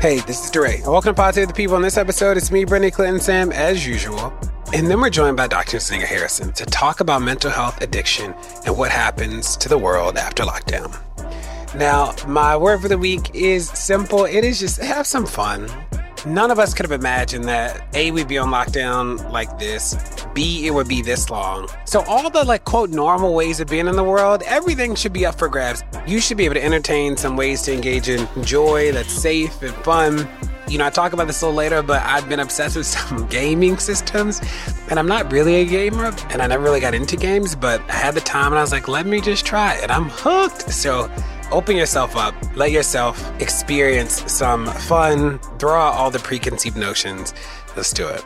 Hey, this is DeRay. Welcome to Pod Save the People. In this episode, it's me, Brittany Clinton Sam, as usual. And then we're joined by Dr. Singer Harrison to talk about mental health addiction and what happens to the world after lockdown. Now, my word for the week is simple. It is just have some fun. None of us could have imagined that A, we'd be on lockdown like this, B, it would be this long. So, all the like quote normal ways of being in the world, everything should be up for grabs. You should be able to entertain some ways to engage in joy that's safe and fun. You know, I talk about this a little later, but I've been obsessed with some gaming systems, and I'm not really a gamer, and I never really got into games, but I had the time and I was like, let me just try it. I'm hooked. So, open yourself up, let yourself experience some fun, throw out all the preconceived notions. Let's do it.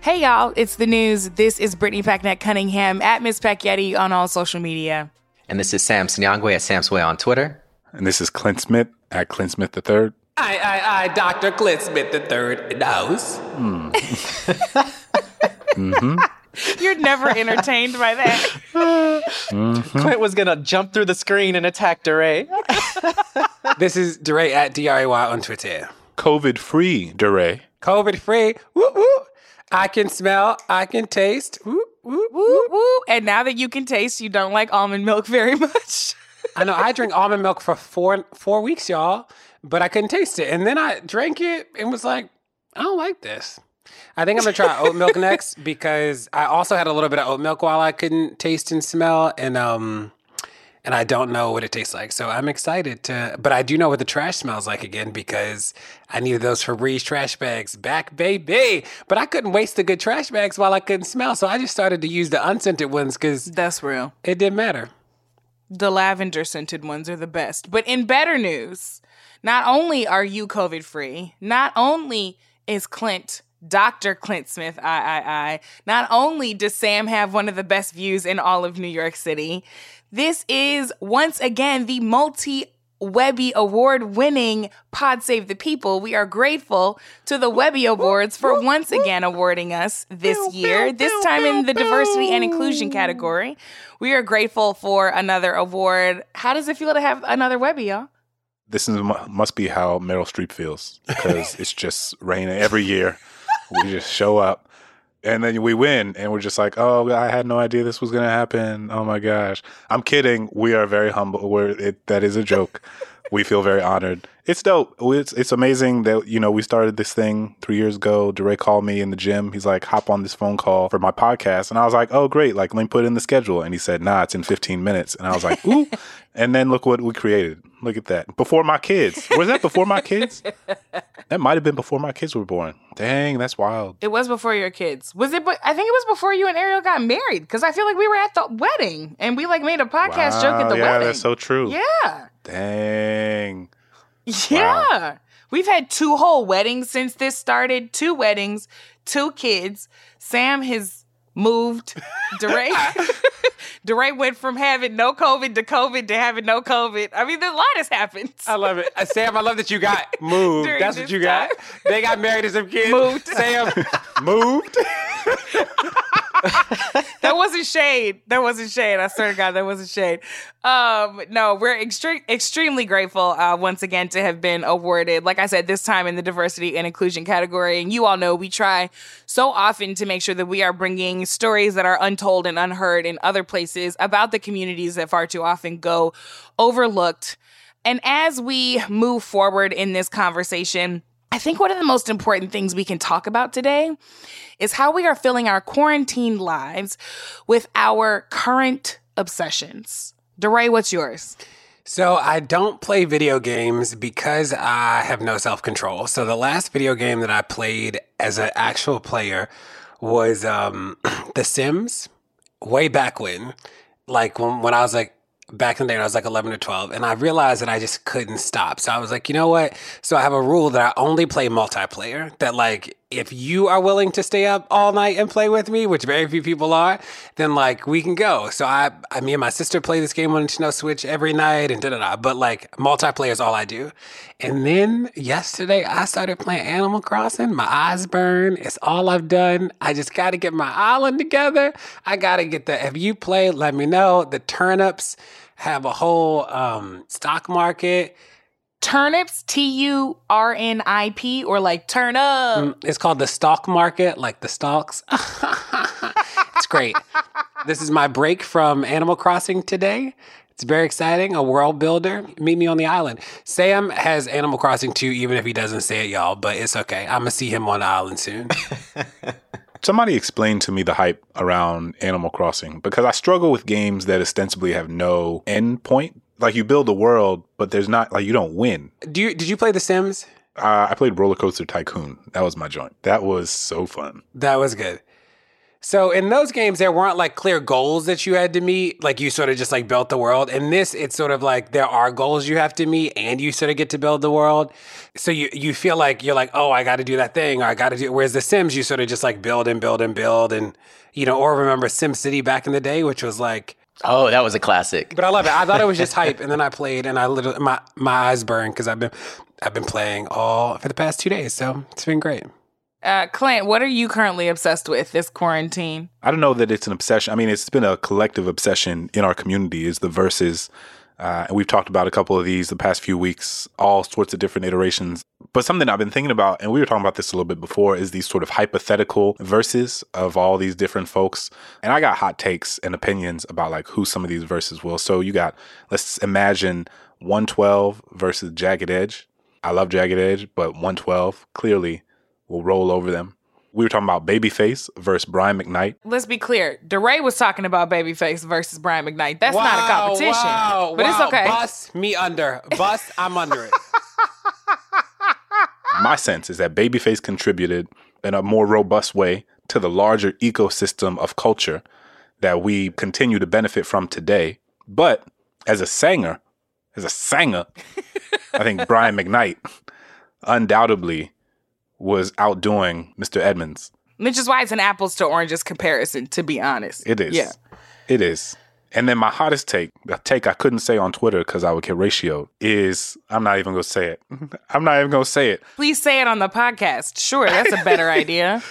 Hey y'all, it's the news. This is Brittany Packnett Cunningham at Miss Packyetti on all social media. And this is Sam Sinyangwe at Sam's Way on Twitter. And this is Clint Smith at Clint Smith III. I, I, I, Dr. Clint Smith III in the house. Hmm. mm-hmm. You're never entertained by that. Mm-hmm. Clint was gonna jump through the screen and attack DeRay. this is DeRay at D-R-A-Y on Twitter. COVID free, DeRay. COVID free. Woo woo. I can smell, I can taste. Woo, woo, woo, woo. And now that you can taste, you don't like almond milk very much. I know. I drink almond milk for four four weeks, y'all, but I couldn't taste it. And then I drank it and was like, I don't like this. I think I'm gonna try oat milk next because I also had a little bit of oat milk while I couldn't taste and smell, and um, and I don't know what it tastes like. So I'm excited to, but I do know what the trash smells like again because I needed those Febreze trash bags back, baby. But I couldn't waste the good trash bags while I couldn't smell, so I just started to use the unscented ones because that's real. It didn't matter. The lavender scented ones are the best. But in better news, not only are you COVID free, not only is Clint Dr. Clint Smith, I, I, I. Not only does Sam have one of the best views in all of New York City, this is once again the multi Webby Award winning Pod Save the People. We are grateful to the Webby Awards for once again awarding us this year, this time in the diversity and inclusion category. We are grateful for another award. How does it feel to have another Webby, y'all? This is, must be how Meryl Streep feels because it's just raining every year we just show up and then we win and we're just like oh i had no idea this was going to happen. Oh my gosh. I'm kidding. We are very humble. We're, it, that is a joke. We feel very honored. It's dope. It's, it's amazing that you know we started this thing three years ago. DeRay called me in the gym. He's like hop on this phone call for my podcast. And i was like oh great. Like let me put in the schedule. And he said nah it's in 15 minutes. And i was like ooh. And then look what we created Look at that. Before my kids. Was that before my kids? That might have been before my kids were born. Dang, that's wild. It was before your kids. Was it? I think it was before you and Ariel got married because I feel like we were at the wedding and we like made a podcast wow, joke at the yeah, wedding. Yeah, that's so true. Yeah. Dang. Yeah. Wow. We've had two whole weddings since this started. Two weddings, two kids. Sam has moved. DeRay. DeRay went from having no COVID to COVID to having no COVID. I mean, a lot has happened. I love it. Uh, Sam, I love that you got moved. That's what you got. They got married to some kids. Moved. Sam moved. that wasn't shade. That wasn't shade. I swear to God, that wasn't shade. Um, no, we're extre- extremely grateful uh, once again to have been awarded, like I said, this time in the diversity and inclusion category. And you all know we try so often to make sure that we are bringing stories that are untold and unheard in other places about the communities that far too often go overlooked. And as we move forward in this conversation, I think one of the most important things we can talk about today is how we are filling our quarantine lives with our current obsessions. DeRay, what's yours? So I don't play video games because I have no self control. So the last video game that I played as an actual player was um, The Sims, way back when, like when, when I was like back in the day when I was like 11 or 12, and I realized that I just couldn't stop. So I was like, you know what? So I have a rule that I only play multiplayer. That like, if you are willing to stay up all night and play with me, which very few people are, then like we can go. So I, I me and my sister play this game on Nintendo Switch every night and da da da. But like multiplayer is all I do. And then yesterday I started playing Animal Crossing. My eyes burn. It's all I've done. I just got to get my island together. I got to get the. If you play, let me know. The turnips have a whole um, stock market. Turnips, T U R N I P, or like turn up. Mm, It's called the stock market, like the stocks it's great. this is my break from Animal Crossing today. It's very exciting. A world builder. Meet me on the island. Sam has Animal Crossing too, even if he doesn't say it, y'all. But it's okay. I'm gonna see him on the island soon. Somebody explain to me the hype around Animal Crossing because I struggle with games that ostensibly have no end point. Like you build a world, but there's not like you don't win. Do you did you play The Sims? Uh, I played Roller Coaster Tycoon. That was my joint. That was so fun. That was good. So in those games, there weren't like clear goals that you had to meet. Like you sort of just like built the world. In this, it's sort of like there are goals you have to meet, and you sort of get to build the world. So you you feel like you're like, oh, I got to do that thing, or I got to do. Whereas the Sims, you sort of just like build and build and build, and you know, or remember Sim City back in the day, which was like. Oh, that was a classic. But I love it. I thought it was just hype, and then I played, and I literally my my eyes burned because I've been I've been playing all for the past two days, so it's been great. Uh, Clint, what are you currently obsessed with this quarantine? I don't know that it's an obsession. I mean, it's been a collective obsession in our community. Is the verses, uh, and we've talked about a couple of these the past few weeks, all sorts of different iterations. But something I've been thinking about, and we were talking about this a little bit before, is these sort of hypothetical verses of all these different folks. And I got hot takes and opinions about like who some of these verses will. So you got, let's imagine 112 versus Jagged Edge. I love Jagged Edge, but 112 clearly will roll over them. We were talking about Babyface versus Brian McKnight. Let's be clear. DeRay was talking about Babyface versus Brian McKnight. That's not a Wow, competition. wow, but it's okay. Bust me under. Bust, I'm under it. My sense is that Babyface contributed in a more robust way to the larger ecosystem of culture that we continue to benefit from today. But as a singer, as a singer, I think Brian McKnight undoubtedly was outdoing Mr. Edmonds. Which is why it's an apples to oranges comparison, to be honest. It is. Yeah. It is. And then my hottest take, a take I couldn't say on Twitter because I would get ratioed, is I'm not even going to say it. I'm not even going to say it. Please say it on the podcast. Sure, that's a better idea.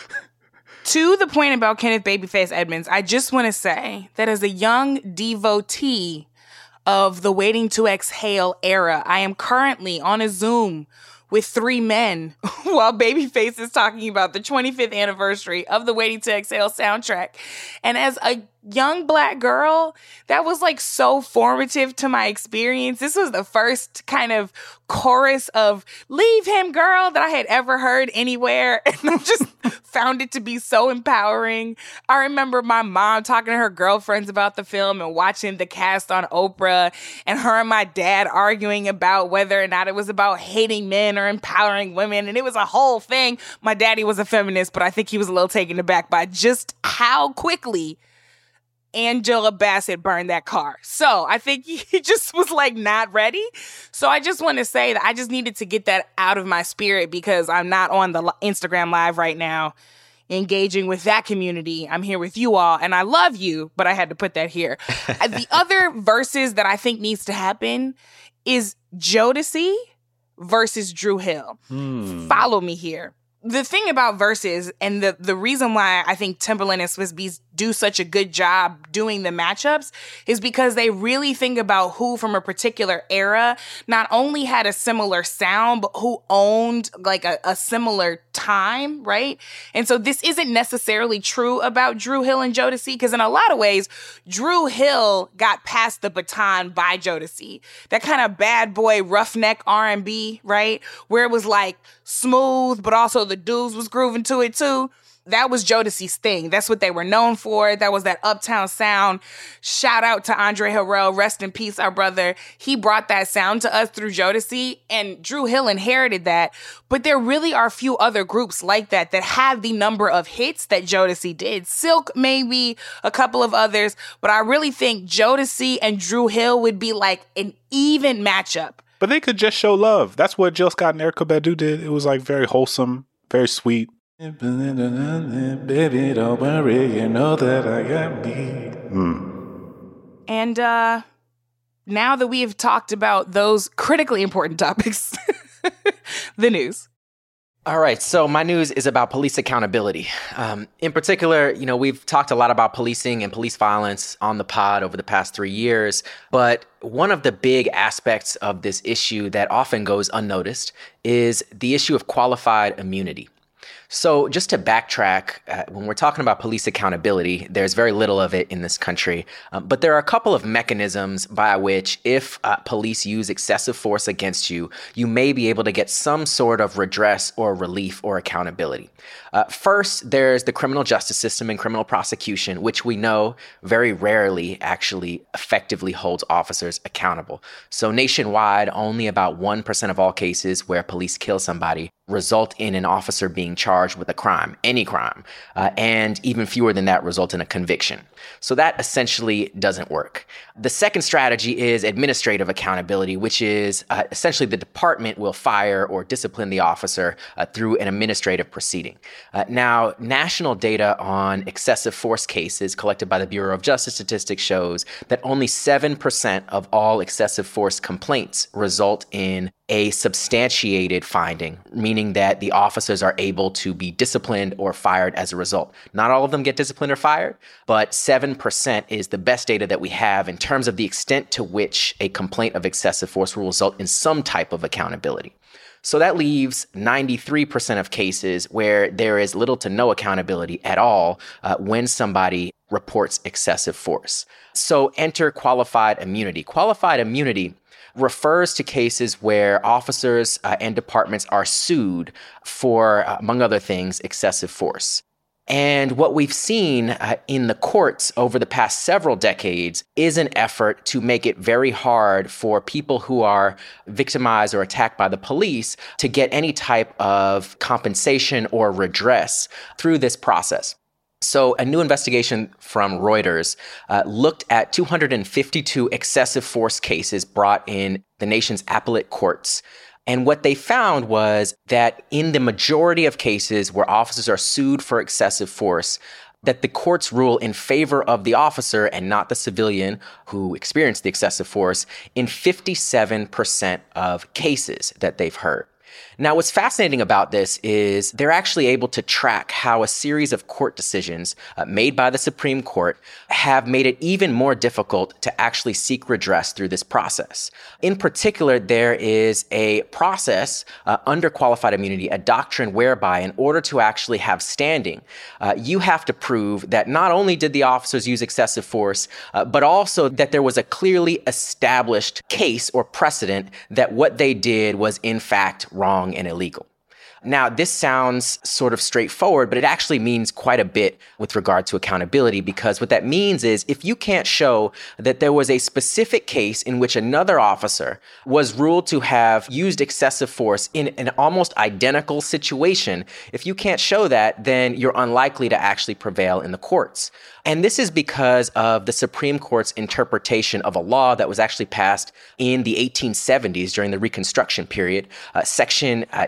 To the point about Kenneth Babyface Edmonds, I just want to say that as a young devotee of the Waiting to Exhale era, I am currently on a Zoom with three men while Babyface is talking about the 25th anniversary of the Waiting to Exhale soundtrack. And as a young black girl, that was like so formative to my experience. This was the first kind of chorus of Leave Him Girl that I had ever heard anywhere. And I just found it to be so empowering. I remember my mom talking to her girlfriends about the film and watching the cast on Oprah, and her and my dad arguing about whether or not it was about hating men or empowering women. And it was a whole thing. My daddy was a feminist, but I think he was a little taken aback by just how quickly Angela Bassett burned that car. So I think he just was like not ready. So I just want to say that I just needed to get that out of my spirit because I'm not on the Instagram live right now engaging with that community. I'm here with you all and I love you, but I had to put that here. The other verses that I think needs to happen is Jodeci versus Dru Hill. Hmm. Follow me here. The thing about verses and the the reason why I think Timbaland and Swizz Beatz do such a good job doing the matchups is because they really think about who from a particular era not only had a similar sound but who owned like a, a similar time, right? And so this isn't necessarily true about Dru Hill and Jodeci because in a lot of ways, Dru Hill got passed the baton by Jodeci. That kind of bad boy roughneck R&B, right? Where it was like smooth, but also the dudes was grooving to it too. That was Jodeci's thing. That's what they were known for. That was that uptown sound. Shout out to Andre Harrell, rest in peace, our brother. He brought that sound to us through Jodeci, and Dru Hill inherited that. But there really are few other groups like that that have the number of hits that Jodeci did. Silk, maybe a couple of others, but I really think Jodeci and Dru Hill would be like an even matchup. But they could just show love. That's what Jill Scott and Erykah Badu did. It was like very wholesome, very sweet. Baby, don't worry, you know that I got me. Mm. And uh, now that we have talked about those critically important topics, the news. All right, so my news is about police accountability. Um, in particular, you know, we've talked a lot about policing and police violence on the pod over the past three years, but one of the big aspects of this issue that often goes unnoticed is the issue of qualified immunity. So, just to backtrack, uh, when we're talking about police accountability, there's very little of it in this country. Um, but there are a couple of mechanisms by which, if uh, police use excessive force against you, you may be able to get some sort of redress or relief or accountability. Uh, first, there's the criminal justice system and criminal prosecution, which we know very rarely actually effectively holds officers accountable. So, nationwide, only about 1% of all cases where police kill somebody result in an officer being charged with a crime, any crime, uh, and even fewer than that result in a conviction. So that essentially doesn't work. The second strategy is administrative accountability, which is uh, essentially the department will fire or discipline the officer uh, through an administrative proceeding. Uh, now, national data on excessive force cases collected by the Bureau of Justice Statistics shows that only 7% of all excessive force complaints result in a substantiated finding, meaning that the officers are able to be disciplined or fired as a result. Not all of them get disciplined or fired, but 7% is the best data that we have in terms of the extent to which a complaint of excessive force will result in some type of accountability. So that leaves 93% of cases where there is little to no accountability at all uh, when somebody reports excessive force. So enter qualified immunity. Qualified immunity refers to cases where officers uh, and departments are sued for, uh, among other things, excessive force. And what we've seen uh, in the courts over the past several decades is an effort to make it very hard for people who are victimized or attacked by the police to get any type of compensation or redress through this process. So, a new investigation from Reuters uh, looked at 252 excessive force cases brought in the nation's appellate courts. And what they found was that in the majority of cases where officers are sued for excessive force, that the courts rule in favor of the officer and not the civilian who experienced the excessive force in 57% of cases that they've heard. Now, what's fascinating about this is they're actually able to track how a series of court decisions uh, made by the Supreme Court have made it even more difficult to actually seek redress through this process. In particular, there is a process uh, under qualified immunity, a doctrine whereby, in order to actually have standing, uh, you have to prove that not only did the officers use excessive force, uh, but also that there was a clearly established case or precedent that what they did was in fact wrong wrong and illegal. Now, this sounds sort of straightforward, but it actually means quite a bit with regard to accountability because what that means is if you can't show that there was a specific case in which another officer was ruled to have used excessive force in an almost identical situation, if you can't show that, then you're unlikely to actually prevail in the courts. And this is because of the Supreme Court's interpretation of a law that was actually passed in the 1870s during the Reconstruction period, uh, Section uh,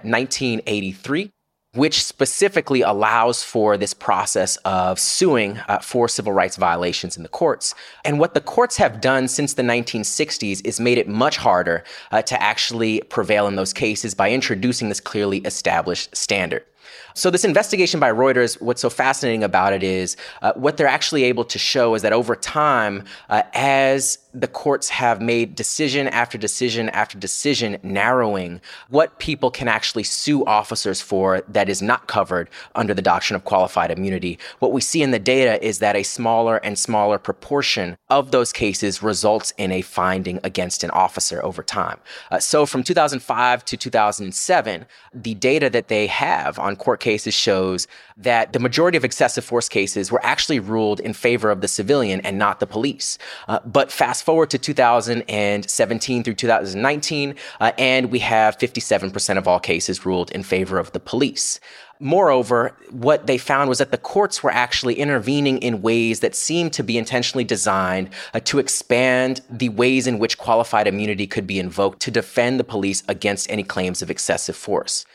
1983 which specifically allows for this process of suing uh, for civil rights violations in the courts. And what the courts have done since the 1960s is made it much harder uh, to actually prevail in those cases by introducing this clearly established standard. So, this investigation by Reuters, what's so fascinating about it is uh, what they're actually able to show is that over time, uh, as the courts have made decision after decision after decision narrowing what people can actually sue officers for that is not covered under the doctrine of qualified immunity. What we see in the data is that a smaller and smaller proportion of those cases results in a finding against an officer over time. Uh, so from 2005 to 2007, the data that they have on court cases shows that the majority of excessive force cases were actually ruled in favor of the civilian and not the police. Uh, but fast forward to 2017 through 2019, uh, and we have 57% of all cases ruled in favor of the police. Moreover, what they found was that the courts were actually intervening in ways that seemed to be intentionally designed uh, to expand the ways in which qualified immunity could be invoked to defend the police against any claims of excessive force.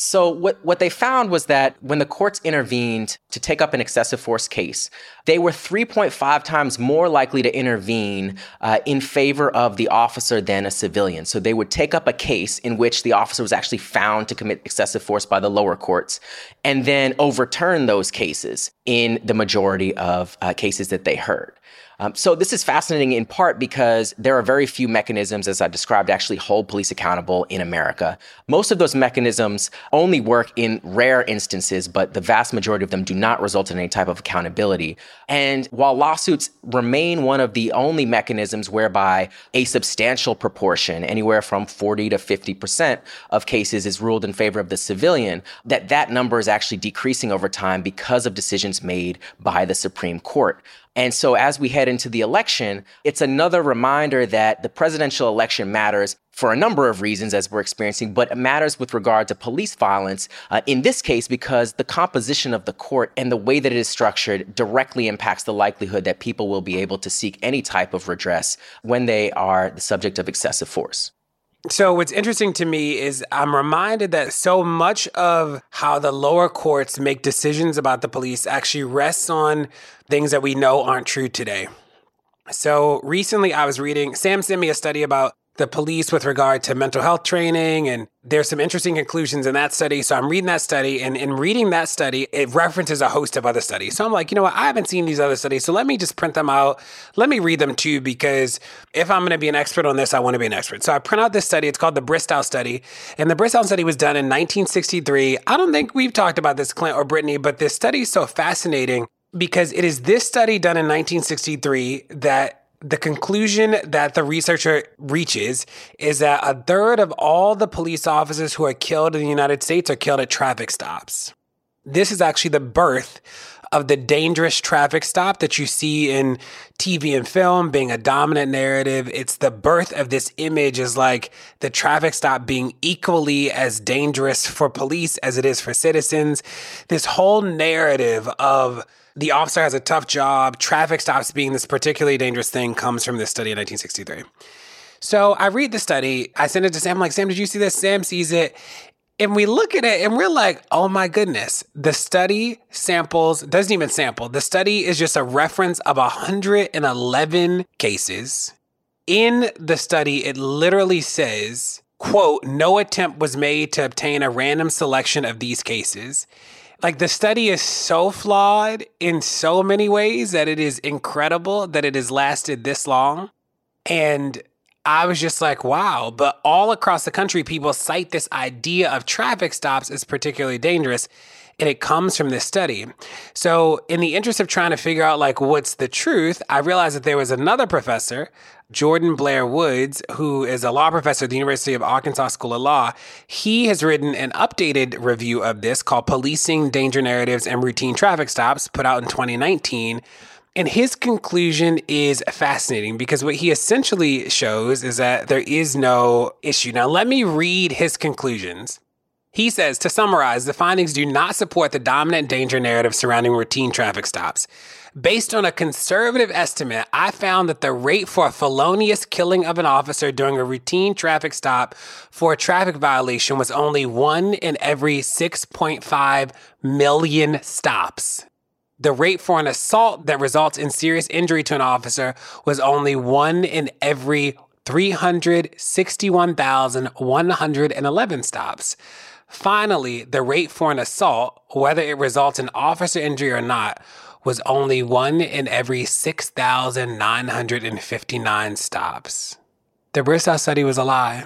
So what, what they found was that when the courts intervened to take up an excessive force case, they were 3.5 times more likely to intervene uh, in favor of the officer than a civilian. So they would take up a case in which the officer was actually found to commit excessive force by the lower courts and then overturn those cases in the majority of uh, cases that they heard. Um, so this is fascinating in part because there are very few mechanisms, as I described, actually hold police accountable in America. Most of those mechanisms only work in rare instances, but the vast majority of them do not result in any type of accountability. And while lawsuits remain one of the only mechanisms whereby a substantial proportion, anywhere from 40 to 50% of cases is ruled in favor of the civilian, that that number is actually decreasing over time because of decisions made by the Supreme Court. And so as we head into the election, it's another reminder that the presidential election matters for a number of reasons, as we're experiencing, but it matters with regard to police violence. Uh, in this case, because the composition of the court and the way that it is structured directly impacts the likelihood that people will be able to seek any type of redress when they are the subject of excessive force. So, what's interesting to me is I'm reminded that so much of how the lower courts make decisions about the police actually rests on things that we know aren't true today. So, recently I was reading, Sam sent me a study about the police with regard to mental health training. And there's some interesting conclusions in that study. So I'm reading that study, and in reading that study, it references a host of other studies. So I'm like, you know what? I haven't seen these other studies. So let me just print them out. Let me read them too, because if I'm going to be an expert on this, I want to be an expert. So I print out this study. It's called the Bristow study. And the Bristow study was done in 1963. I don't think we've talked about this, Clint or Brittany, but this study is so fascinating because it is this study done in 1963 that the conclusion that the researcher reaches is that a third of all the police officers who are killed in the United States are killed at traffic stops. This is actually the birth of the dangerous traffic stop that you see in TV and film being a dominant narrative. It's the birth of this image is like the traffic stop being equally as dangerous for police as it is for citizens. This whole narrative of the officer has a tough job. Traffic stops being this particularly dangerous thing comes from this study in 1963. So I read the study. I send it to Sam. I'm like, Sam, did you see this? Sam sees it. And we look at it and we're like, oh my goodness. The study samples, doesn't even sample. The study is just a reference of 111 cases. In the study, it literally says, quote, no attempt was made to obtain a random selection of these cases. Like the study is so flawed in so many ways that it is incredible that it has lasted this long. And I was just like, wow. But all across the country, people cite this idea of traffic stops as particularly dangerous. And it comes from this study. So, in the interest of trying to figure out like what's the truth, I realized that there was another professor Jordan Blair Woods, who is a law professor at the University of Arkansas School of Law, he has written an updated review of this called Policing Danger Narratives and Routine Traffic Stops, put out in 2019. And his conclusion is fascinating because what he essentially shows is that there is no issue. Now, let me read his conclusions. He says, to summarize, the findings do not support the dominant danger narrative surrounding routine traffic stops. Based on a conservative estimate, I found that the rate for a felonious killing of an officer during a routine traffic stop for a traffic violation was only one in every 6.5 million stops. The rate for an assault that results in serious injury to an officer was only one in every 361,111 stops. Finally, the rate for an assault, whether it results in officer injury or not, was only one in every 6,959 stops. The Bristow study was a lie.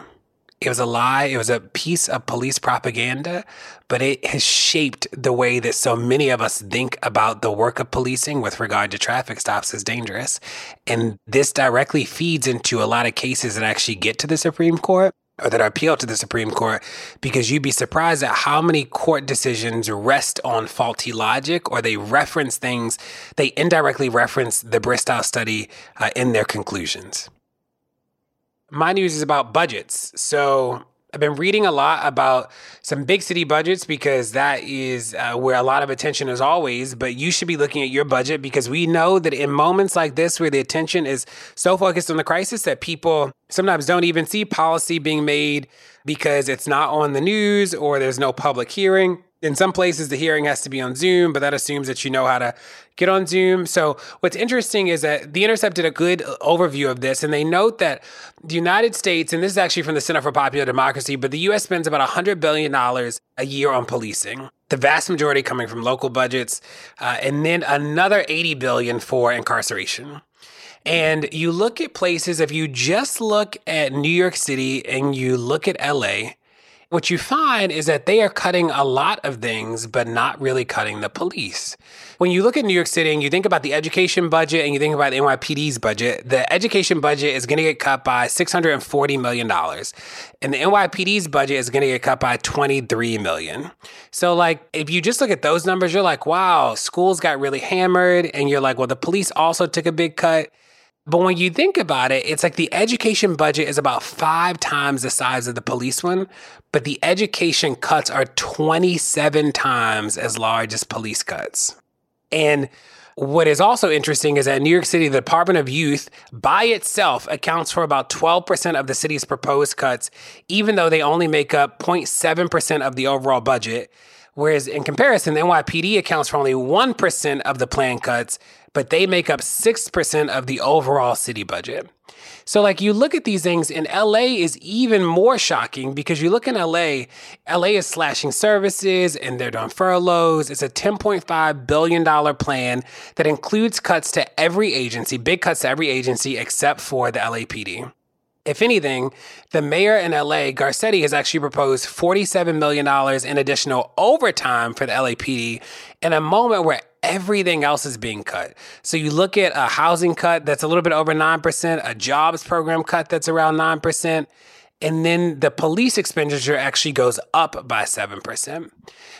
It was a lie. It was a piece of police propaganda, but it has shaped the way that so many of us think about the work of policing with regard to traffic stops as dangerous. And this directly feeds into a lot of cases that actually get to the Supreme Court or that are appealed to the Supreme Court because you'd be surprised at how many court decisions rest on faulty logic or they reference things, they indirectly reference the Bristow study uh, in their conclusions. My news is about budgets. So I've been reading a lot about some big city budgets because that is uh, where a lot of attention is always. But you should be looking at your budget because we know that in moments like this where the attention is so focused on the crisis that people sometimes don't even see policy being made because it's not on the news or there's no public hearing. In some places, the hearing has to be on Zoom, but that assumes that you know how to get on Zoom. So, what's interesting is that The Intercept did a good overview of this, and they note that the United States, and this is actually from the Center for Popular Democracy, but the US spends about $100 billion a year on policing. The vast majority coming from local budgets, uh, and then another 80 billion for incarceration. And you look at places, if you just look at New York City and you look at LA, what you find is that they are cutting a lot of things, but not really cutting the police. When you look at New York City and you think about the education budget and you think about the NYPD's budget, the education budget is going to get cut by $640 million. And the NYPD's budget is going to get cut by 23 million. So like if you just look at those numbers, you're like, wow, schools got really hammered. And you're like, well, the police also took a big cut. But when you think about it, it's like the education budget is about five times the size of the police one, but the education cuts are 27 times as large as police cuts. And what is also interesting is that New York City, the Department of Youth by itself accounts for about 12% of the city's proposed cuts, even though they only make up 0.7% of the overall budget. Whereas in comparison, the NYPD accounts for only 1% of the plan cuts, but they make up 6% of the overall city budget. So, like, you look at these things, and LA is even more shocking because you look in LA, LA is slashing services and they're doing furloughs. It's a $10.5 billion plan that includes cuts to every agency, big cuts to every agency except for the LAPD. If anything, the mayor in LA, Garcetti, has actually proposed $47 million in additional overtime for the LAPD in a moment where everything else is being cut. So you look at a housing cut that's a little bit over 9%, a jobs program cut that's around 9%, and then the police expenditure actually goes up by 7%.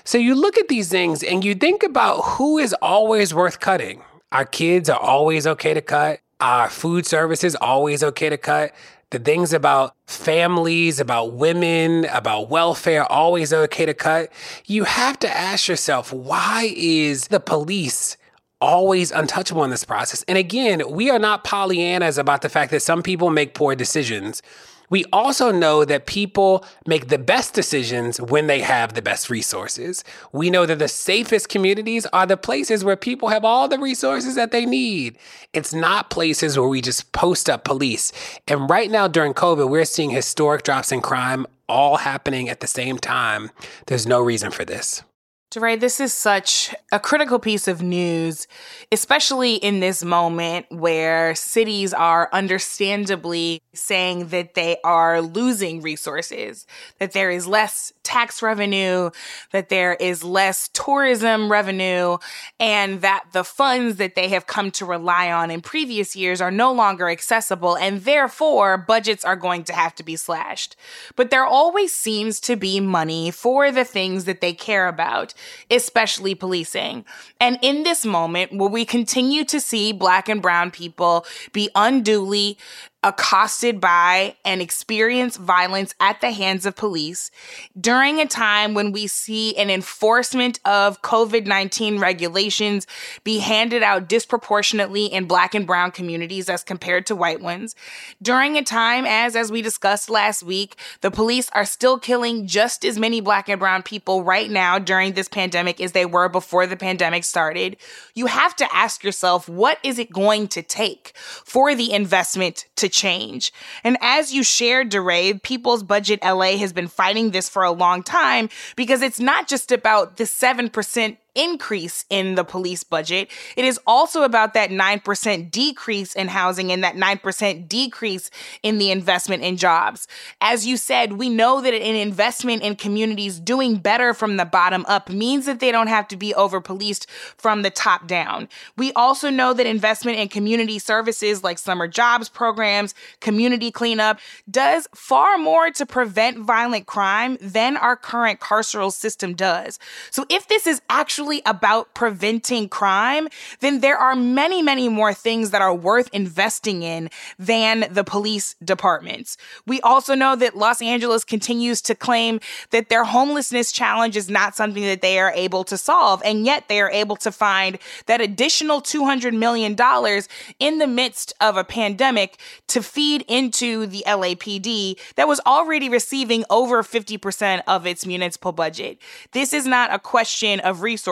So you look at these things and you think about who is always worth cutting. Our kids are always okay to cut. Our food services always okay to cut the things about families, about women, about welfare, always okay to cut. You have to ask yourself, why is the police always untouchable in this process? And again, we are not Pollyannas about the fact that some people make poor decisions. We also know that people make the best decisions when they have the best resources. We know that the safest communities are the places where people have all the resources that they need. It's not places where we just post up police. And right now during COVID, we're seeing historic drops in crime all happening at the same time. There's no reason for this. DeRay, this is such a critical piece of news, especially in this moment where cities are understandably saying that they are losing resources, that there is less tax revenue, that there is less tourism revenue, and that the funds that they have come to rely on in previous years are no longer accessible, and therefore budgets are going to have to be slashed. But there always seems to be money for the things that they care about especially policing. And in this moment where we continue to see Black and Brown people be unduly accosted by and experience violence at the hands of police during a time when we see an enforcement of COVID 19 regulations be handed out disproportionately in Black and Brown communities as compared to white ones. During a time as, as we discussed last week, the police are still killing just as many Black and Brown people right now during this pandemic as they were before the pandemic started. You have to ask yourself, what is it going to take for the investment to change. And as you shared, DeRay, People's Budget LA has been fighting this for a long time because it's not just about the 7% increase in the police budget. It is also about that 9% decrease in housing and that 9% decrease in the investment in jobs. As you said, we know that an investment in communities doing better from the bottom up means that they don't have to be over policed from the top down. We also know that investment in community services like summer jobs programs, community cleanup, does far more to prevent violent crime than our current carceral system does. So if this is actually about preventing crime, then there are many, many more things that are worth investing in than the police departments. We also know that Los Angeles continues to claim that their homelessness challenge is not something that they are able to solve, and yet they are able to find that additional $200 million in the midst of a pandemic to feed into the LAPD that was already receiving over 50% of its municipal budget. This is not a question of resources,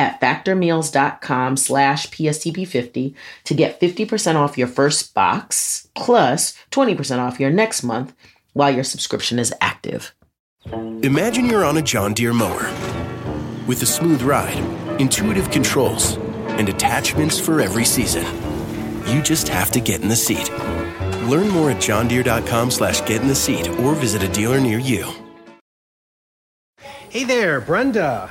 at factormeals.com slash PSTP50 to get 50% off your first box plus 20% off your next month while your subscription is active. Imagine you're on a John Deere mower with a smooth ride, intuitive controls, and attachments for every season. You just have to get in the seat. Learn more at johndeere.com slash get in the seat or visit a dealer near you. Hey there, Brenda.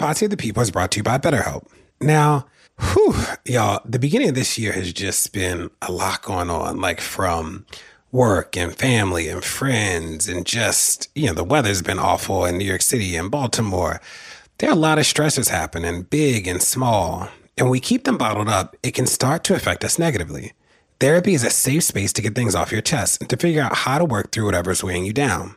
Pod Save the People is brought to you by BetterHelp. Now, whew, y'all, the beginning of this year has just been a lot going on, like from work and family and friends, and just, you know, the weather's been awful in New York City and Baltimore. There are a lot of stresses happening, big and small. And when we keep them bottled up, it can start to affect us negatively. Therapy is a safe space to get things off your chest and to figure out how to work through whatever's weighing you down.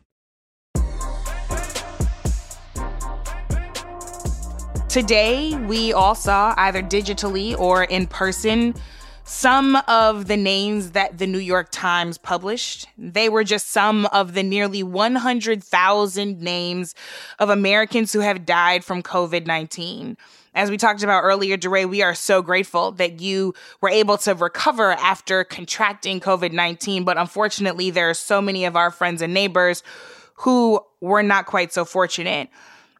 Today, we all saw either digitally or in person some of the names that the New York Times published. They were just some of the nearly 100,000 names of Americans who have died from COVID 19. As we talked about earlier, DeRay, we are so grateful that you were able to recover after contracting COVID 19. But unfortunately, there are so many of our friends and neighbors who were not quite so fortunate.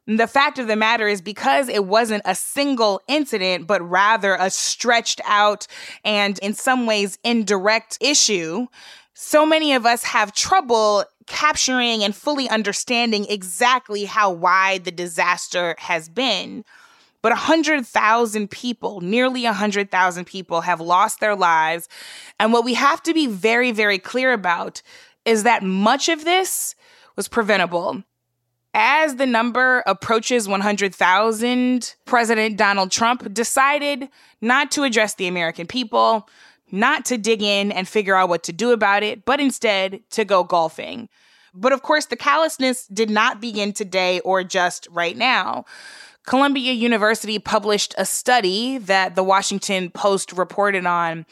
The fact of the matter is, because it wasn't a single incident, but rather a stretched out and in some ways indirect issue, so many of us have trouble capturing and fully understanding exactly how wide the disaster has been. But 100,000 people, nearly 100,000 people, have lost their lives. And what we have to be very, very clear about is that much of this was preventable. As the number approaches 100,000, President Donald Trump decided not to address the American people, not to dig in and figure out what to do about it, but instead to go golfing. But of course, the callousness did not begin today or just right now. Columbia University published a study that the Washington Post reported on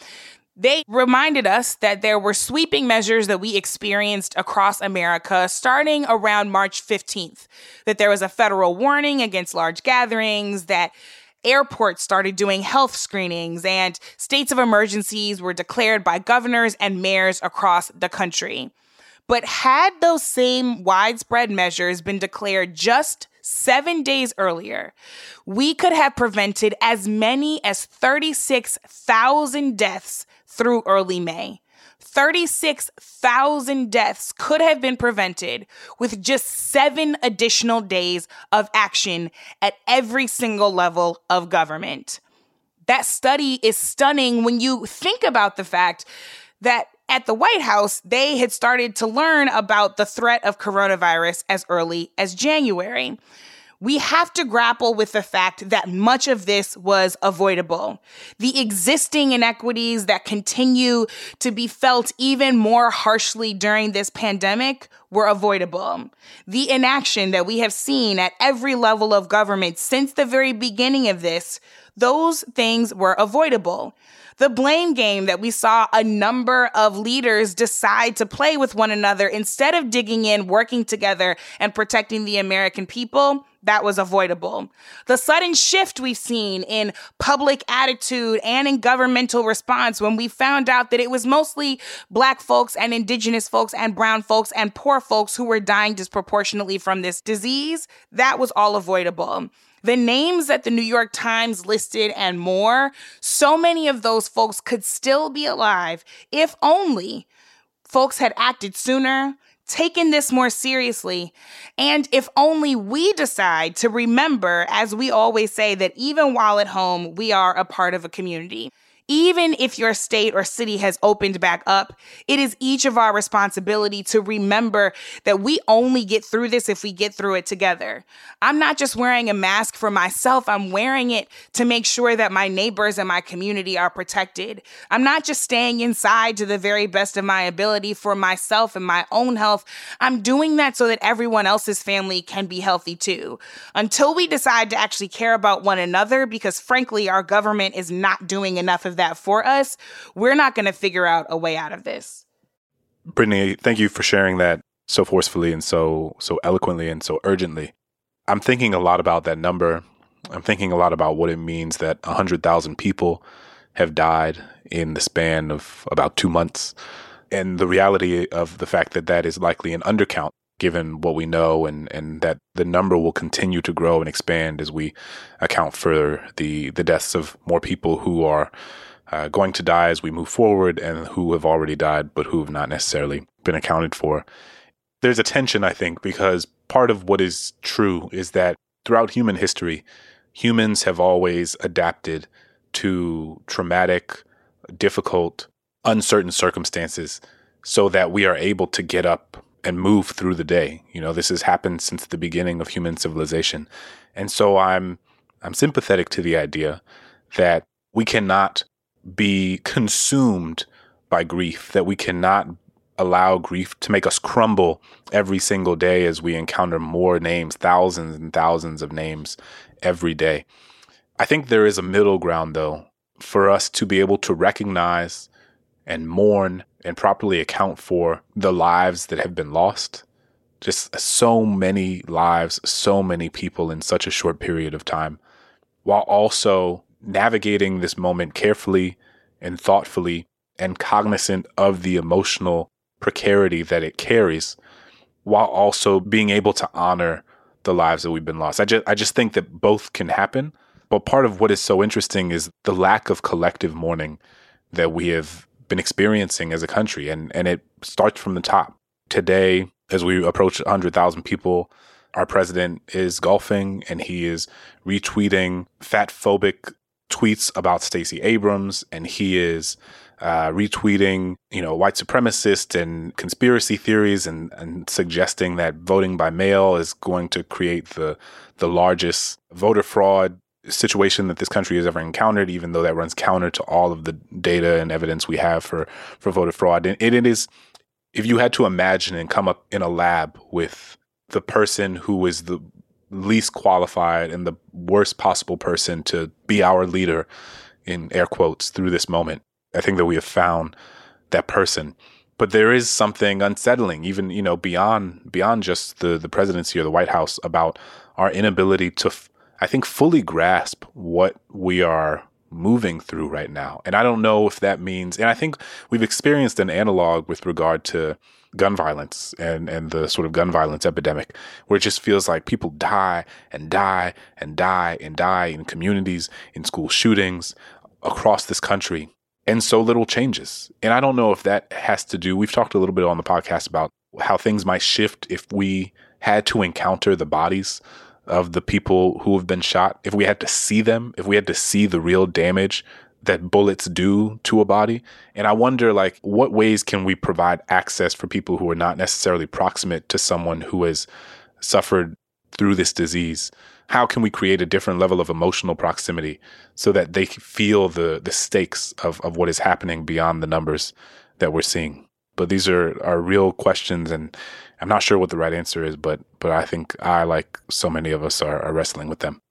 they reminded us that there were sweeping measures that we experienced across America starting around March 15th, that there was a federal warning against large gatherings, that airports started doing health screenings, and states of emergencies were declared by governors and mayors across the country. But had those same widespread measures been declared just seven days earlier, we could have prevented as many as 36,000 deaths through early May. 36,000 deaths could have been prevented with just seven additional days of action at every single level of government. That study is stunning when you think about the fact that at the White House, they had started to learn about the threat of coronavirus as early as January we have to grapple with the fact that much of this was avoidable. The existing inequities that continue to be felt even more harshly during this pandemic were avoidable. The inaction that we have seen at every level of government since the very beginning of this, those things were avoidable the blame game that we saw a number of leaders decide to play with one another instead of digging in, working together, and protecting the American people, that was avoidable. The sudden shift we've seen in public attitude and in governmental response when we found out that it was mostly black folks and indigenous folks and brown folks and poor folks who were dying disproportionately from this disease, that was all avoidable the names that the New York Times listed and more, so many of those folks could still be alive if only folks had acted sooner, taken this more seriously, and if only we decide to remember, as we always say, that even while at home, we are a part of a community even if your state or city has opened back up, it is each of our responsibility to remember that we only get through this if we get through it together. I'm not just wearing a mask for myself, I'm wearing it to make sure that my neighbors and my community are protected. I'm not just staying inside to the very best of my ability for myself and my own health. I'm doing that so that everyone else's family can be healthy too. Until we decide to actually care about one another, because frankly, our government is not doing enough of that for us, we're not going to figure out a way out of this. Brittany, thank you for sharing that so forcefully and so so eloquently and so urgently. I'm thinking a lot about that number. I'm thinking a lot about what it means that 100,000 people have died in the span of about 2 months and the reality of the fact that that is likely an undercount given what we know and, and that the number will continue to grow and expand as we account for the, the deaths of more people who are uh, going to die as we move forward and who have already died but who have not necessarily been accounted for. There's a tension, I think, because part of what is true is that throughout human history, humans have always adapted to traumatic, difficult, uncertain circumstances so that we are able to get up and move through the day. You know, this has happened since the beginning of human civilization. And so I'm I'm sympathetic to the idea that we cannot be consumed by grief, that we cannot allow grief to make us crumble every single day as we encounter more names, thousands and thousands of names every day. I think there is a middle ground, though, for us to be able to recognize and mourn and properly account for the lives that have been lost. Just so many lives, so many people in such a short period of time, while also navigating this moment carefully and thoughtfully and cognizant of the emotional precarity that it carries while also being able to honor the lives that we've been lost. I just I just think that both can happen. But part of what is so interesting is the lack of collective mourning that we have been experiencing as a country and and it starts from the top. Today as we approach 100,000 people, our president is golfing and he is retweeting fat phobic tweets about Stacey Abrams and he is uh, retweeting, you know, white supremacist and conspiracy theories and, and suggesting that voting by mail is going to create the the largest voter fraud situation that this country has ever encountered, even though that runs counter to all of the data and evidence we have for for voter fraud. And it, it is, if you had to imagine and come up in a lab with the person who is the least qualified and the worst possible person to be our leader in air quotes through this moment I think that we have found that person. But there is something unsettling, even you know, beyond beyond just the the presidency or the White House, about our inability to, f- I think, fully grasp what we are moving through right now. And I don't know if that means, and I think we've experienced an analog with regard to gun violence and, and the sort of gun violence epidemic, where it just feels like people die and die and die and die in communities, in school shootings across this country and so little changes. And I don't know if that has to do, we've talked a little bit on the podcast about how things might shift if we had to encounter the bodies of the people who have been shot, if we had to see them, if we had to see the real damage that bullets do to a body. And I wonder like what ways can we provide access for people who are not necessarily proximate to someone who has suffered through this disease? How can we create a different level of emotional proximity so that they feel the the stakes of, of what is happening beyond the numbers that we're seeing? But these are are real questions and i'm not sure what the right answer is but but i think i like so many of us are, are wrestling with them.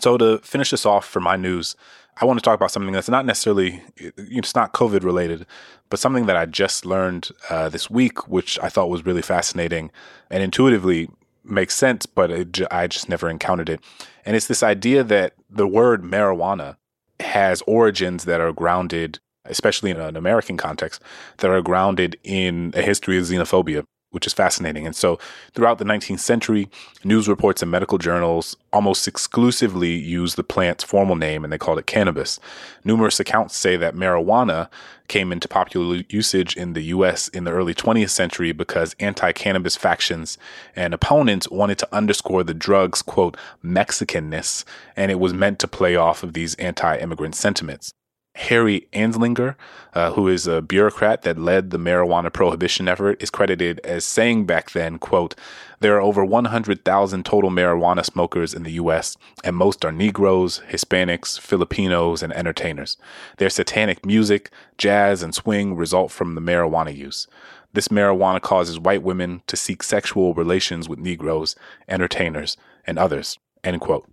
So to finish this off for my news i want to talk about something that's not necessarily it's not covid related but something that i just learned uh, this week which i thought was really fascinating and intuitively makes sense, but it, I just never encountered it. And it's this idea that the word marijuana has origins that are grounded, especially in an American context, that are grounded in a history of xenophobia which is fascinating. And so throughout the 19th century, news reports and medical journals almost exclusively used the plant's formal name and they called it cannabis. Numerous accounts say that marijuana came into popular usage in the US in the early 20th century because anti-cannabis factions and opponents wanted to underscore the drug's quote Mexicanness and it was meant to play off of these anti-immigrant sentiments. Harry Anslinger, uh, who is a bureaucrat that led the marijuana prohibition effort, is credited as saying back then, quote, there are over 100,000 total marijuana smokers in the U.S., and most are Negroes, Hispanics, Filipinos, and entertainers. Their satanic music, jazz, and swing result from the marijuana use. This marijuana causes white women to seek sexual relations with Negroes, entertainers, and others. End quote.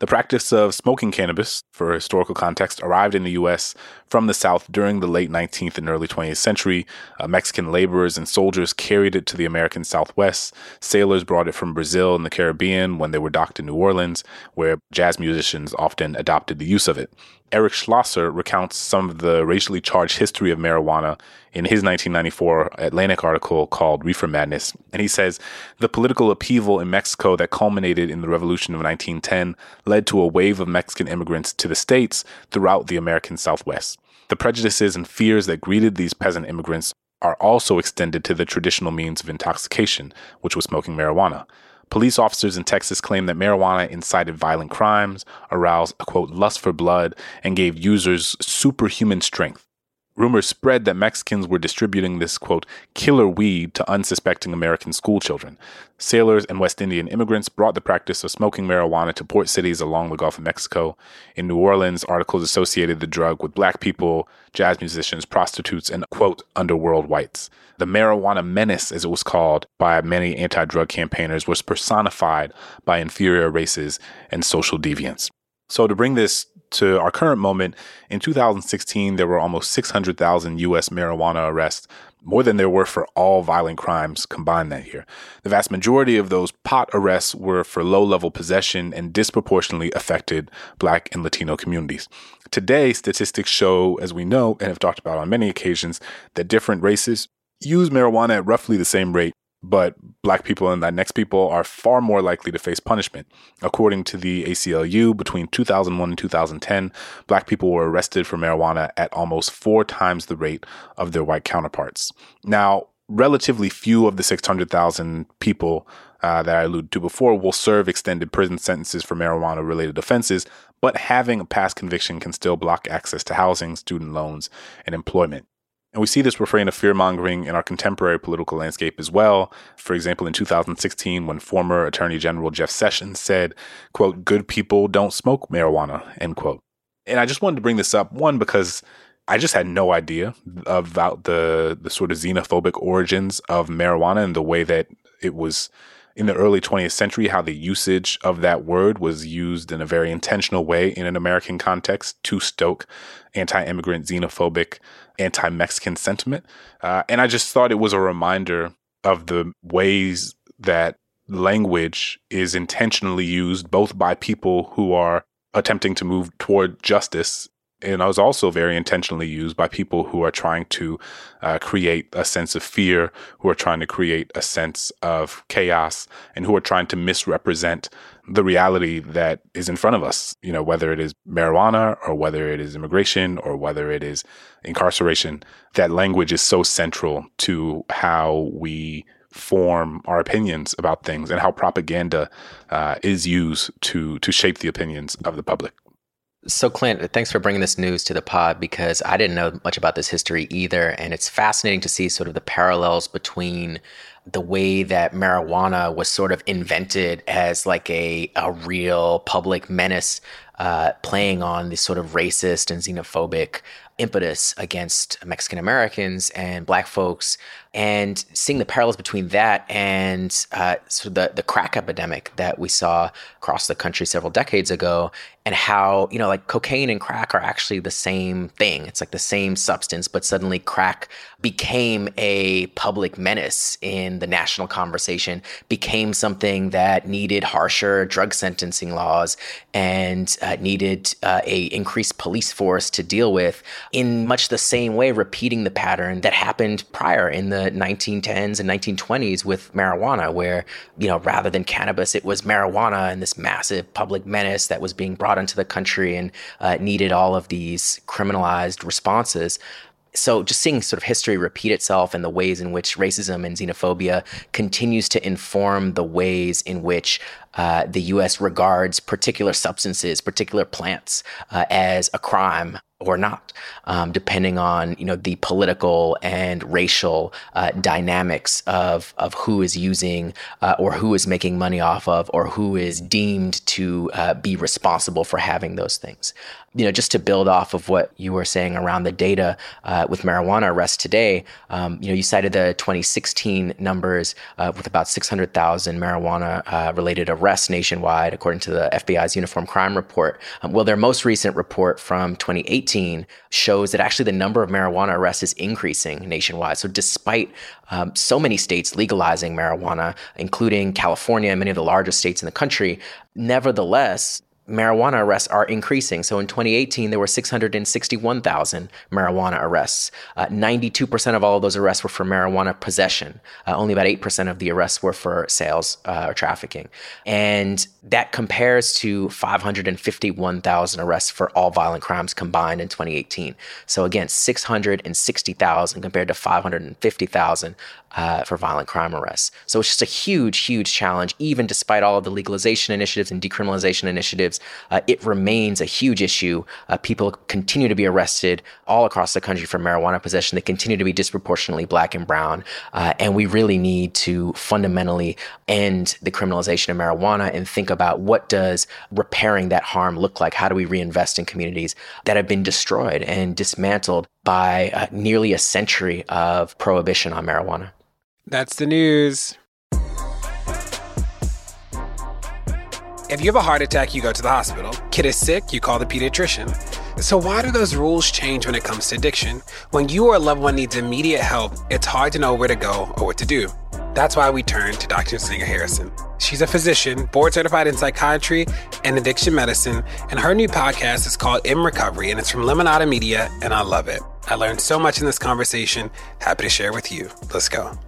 The practice of smoking cannabis, for historical context, arrived in the U.S. from the South during the late 19th and early 20th century. Uh, Mexican laborers and soldiers carried it to the American Southwest. Sailors brought it from Brazil and the Caribbean when they were docked in New Orleans, where jazz musicians often adopted the use of it. Eric Schlosser recounts some of the racially charged history of marijuana in his 1994 Atlantic article called Reefer Madness. And he says the political upheaval in Mexico that culminated in the Revolution of 1910 led to a wave of Mexican immigrants to the States throughout the American Southwest. The prejudices and fears that greeted these peasant immigrants are also extended to the traditional means of intoxication, which was smoking marijuana. Police officers in Texas claim that marijuana incited violent crimes, aroused a quote, lust for blood, and gave users superhuman strength. Rumors spread that Mexicans were distributing this, quote, killer weed to unsuspecting American schoolchildren. Sailors and West Indian immigrants brought the practice of smoking marijuana to port cities along the Gulf of Mexico. In New Orleans, articles associated the drug with black people, jazz musicians, prostitutes, and, quote, underworld whites. The marijuana menace, as it was called by many anti drug campaigners, was personified by inferior races and social deviants. So, to bring this to our current moment, in 2016, there were almost 600,000 U.S. marijuana arrests, more than there were for all violent crimes combined that year. The vast majority of those pot arrests were for low level possession and disproportionately affected Black and Latino communities. Today, statistics show, as we know and have talked about on many occasions, that different races use marijuana at roughly the same rate but black people and Latinx people are far more likely to face punishment. According to the ACLU, between 2001 and 2010, black people were arrested for marijuana at almost four times the rate of their white counterparts. Now, relatively few of the 600,000 people uh, that I alluded to before will serve extended prison sentences for marijuana related offenses, but having a past conviction can still block access to housing, student loans, and employment. And we see this refrain of fear mongering in our contemporary political landscape as well. For example, in 2016, when former Attorney General Jeff Sessions said, quote, good people don't smoke marijuana, end quote. And I just wanted to bring this up, one, because I just had no idea about the the sort of xenophobic origins of marijuana and the way that it was in the early 20th century, how the usage of that word was used in a very intentional way in an American context to stoke anti immigrant, xenophobic, anti Mexican sentiment. Uh, and I just thought it was a reminder of the ways that language is intentionally used both by people who are attempting to move toward justice and I was also very intentionally used by people who are trying to uh, create a sense of fear, who are trying to create a sense of chaos, and who are trying to misrepresent the reality that is in front of us. You know, whether it is marijuana or whether it is immigration or whether it is incarceration, that language is so central to how we form our opinions about things and how propaganda uh, is used to to shape the opinions of the public. So, Clint, thanks for bringing this news to the pod because I didn't know much about this history either. And it's fascinating to see sort of the parallels between the way that marijuana was sort of invented as like a, a real public menace, uh, playing on this sort of racist and xenophobic impetus against Mexican Americans and Black folks, and seeing the parallels between that and uh, sort of the, the crack epidemic that we saw across the country several decades ago, and how, you know, like cocaine and crack are actually the same thing. It's like the same substance, but suddenly crack became a public menace in the national conversation, became something that needed harsher drug sentencing laws and uh, needed uh, a increased police force to deal with in much the same way, repeating the pattern that happened prior in the 1910s and 1920s with marijuana, where, you know, rather than cannabis, it was marijuana and this massive public menace that was being brought into the country and uh, needed all of these criminalized responses. So just seeing sort of history repeat itself and the ways in which racism and xenophobia continues to inform the ways in which uh, the U.S. regards particular substances, particular plants, uh, as a crime or not, um, depending on you know the political and racial uh, dynamics of of who is using uh, or who is making money off of or who is deemed to uh, be responsible for having those things. You know, just to build off of what you were saying around the data uh, with marijuana arrests today. Um, you know, you cited the 2016 numbers uh, with about 600,000 marijuana uh, related arrests nationwide, according to the FBI's Uniform Crime Report. Um, well, their most recent report from 2018 shows that actually the number of marijuana arrests is increasing nationwide. So, despite um, so many states legalizing marijuana, including California and many of the largest states in the country, nevertheless, marijuana arrests are increasing. So in 2018, there were 661,000 marijuana arrests. Uh, 92% of all of those arrests were for marijuana possession. Uh, only about 8% of the arrests were for sales uh, or trafficking. And that compares to 551,000 arrests for all violent crimes combined in 2018. So again, 660,000 compared to 550,000 uh, for violent crime arrests. So it's just a huge, huge challenge, even despite all of the legalization initiatives and decriminalization initiatives uh, it remains a huge issue. Uh, people continue to be arrested all across the country for marijuana possession. They continue to be disproportionately black and brown. Uh, and we really need to fundamentally end the criminalization of marijuana and think about what does repairing that harm look like? How do we reinvest in communities that have been destroyed and dismantled by uh, nearly a century of prohibition on marijuana? That's the news. If you have a heart attack, you go to the hospital. Kid is sick, you call the pediatrician. So, why do those rules change when it comes to addiction? When you or a loved one needs immediate help, it's hard to know where to go or what to do. That's why we turn to Dr. Nzinga Harrison. She's a physician, board certified in psychiatry and addiction medicine, and her new podcast is called In Recovery, and it's from Lemonada Media, and I love it. I learned so much in this conversation. Happy to share with you. Let's go.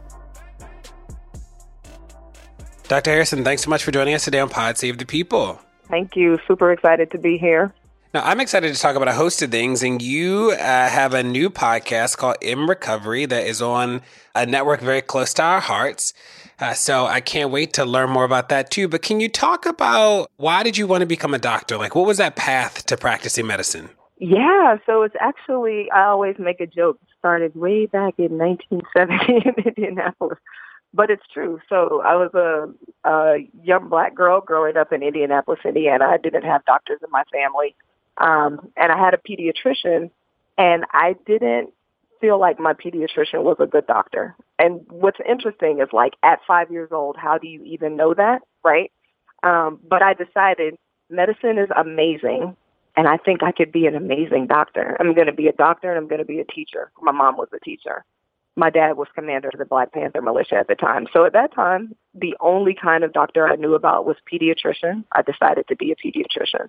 Dr. Harrison, thanks so much for joining us today on Pod Save the People. Thank you. Super excited to be here. Now, I'm excited to talk about a host of things, and you uh, have a new podcast called In Recovery that is on a network very close to our hearts. Uh, so I can't wait to learn more about that too. But can you talk about why did you want to become a doctor? Like, what was that path to practicing medicine? Yeah, so it's actually, I always make a joke, started way back in 1970 in Indianapolis but it's true. So I was a, a young black girl growing up in Indianapolis, Indiana. I didn't have doctors in my family, um, and I had a pediatrician, and I didn't feel like my pediatrician was a good doctor. And what's interesting is like at five years old, how do you even know that, right? Um, but I decided medicine is amazing, and I think I could be an amazing doctor. I'm going to be a doctor, and I'm going to be a teacher. My mom was a teacher my dad was commander of the Black Panther militia at the time. So at that time, the only kind of doctor I knew about was pediatrician. I decided to be a pediatrician.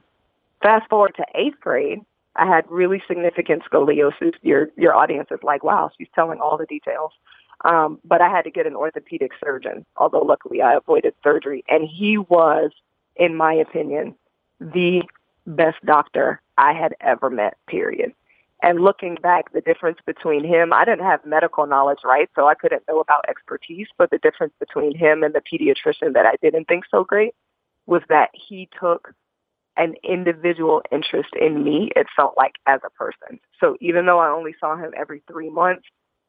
Fast forward to eighth grade, I had really significant scoliosis. Your your audience is like, wow, she's telling all the details. Um, but I had to get an orthopedic surgeon, although luckily I avoided surgery. And he was, in my opinion, the best doctor I had ever met, period. And looking back, the difference between him, I didn't have medical knowledge, right? So I couldn't know about expertise, but the difference between him and the pediatrician that I didn't think so great was that he took an individual interest in me, it felt like as a person. So even though I only saw him every three months,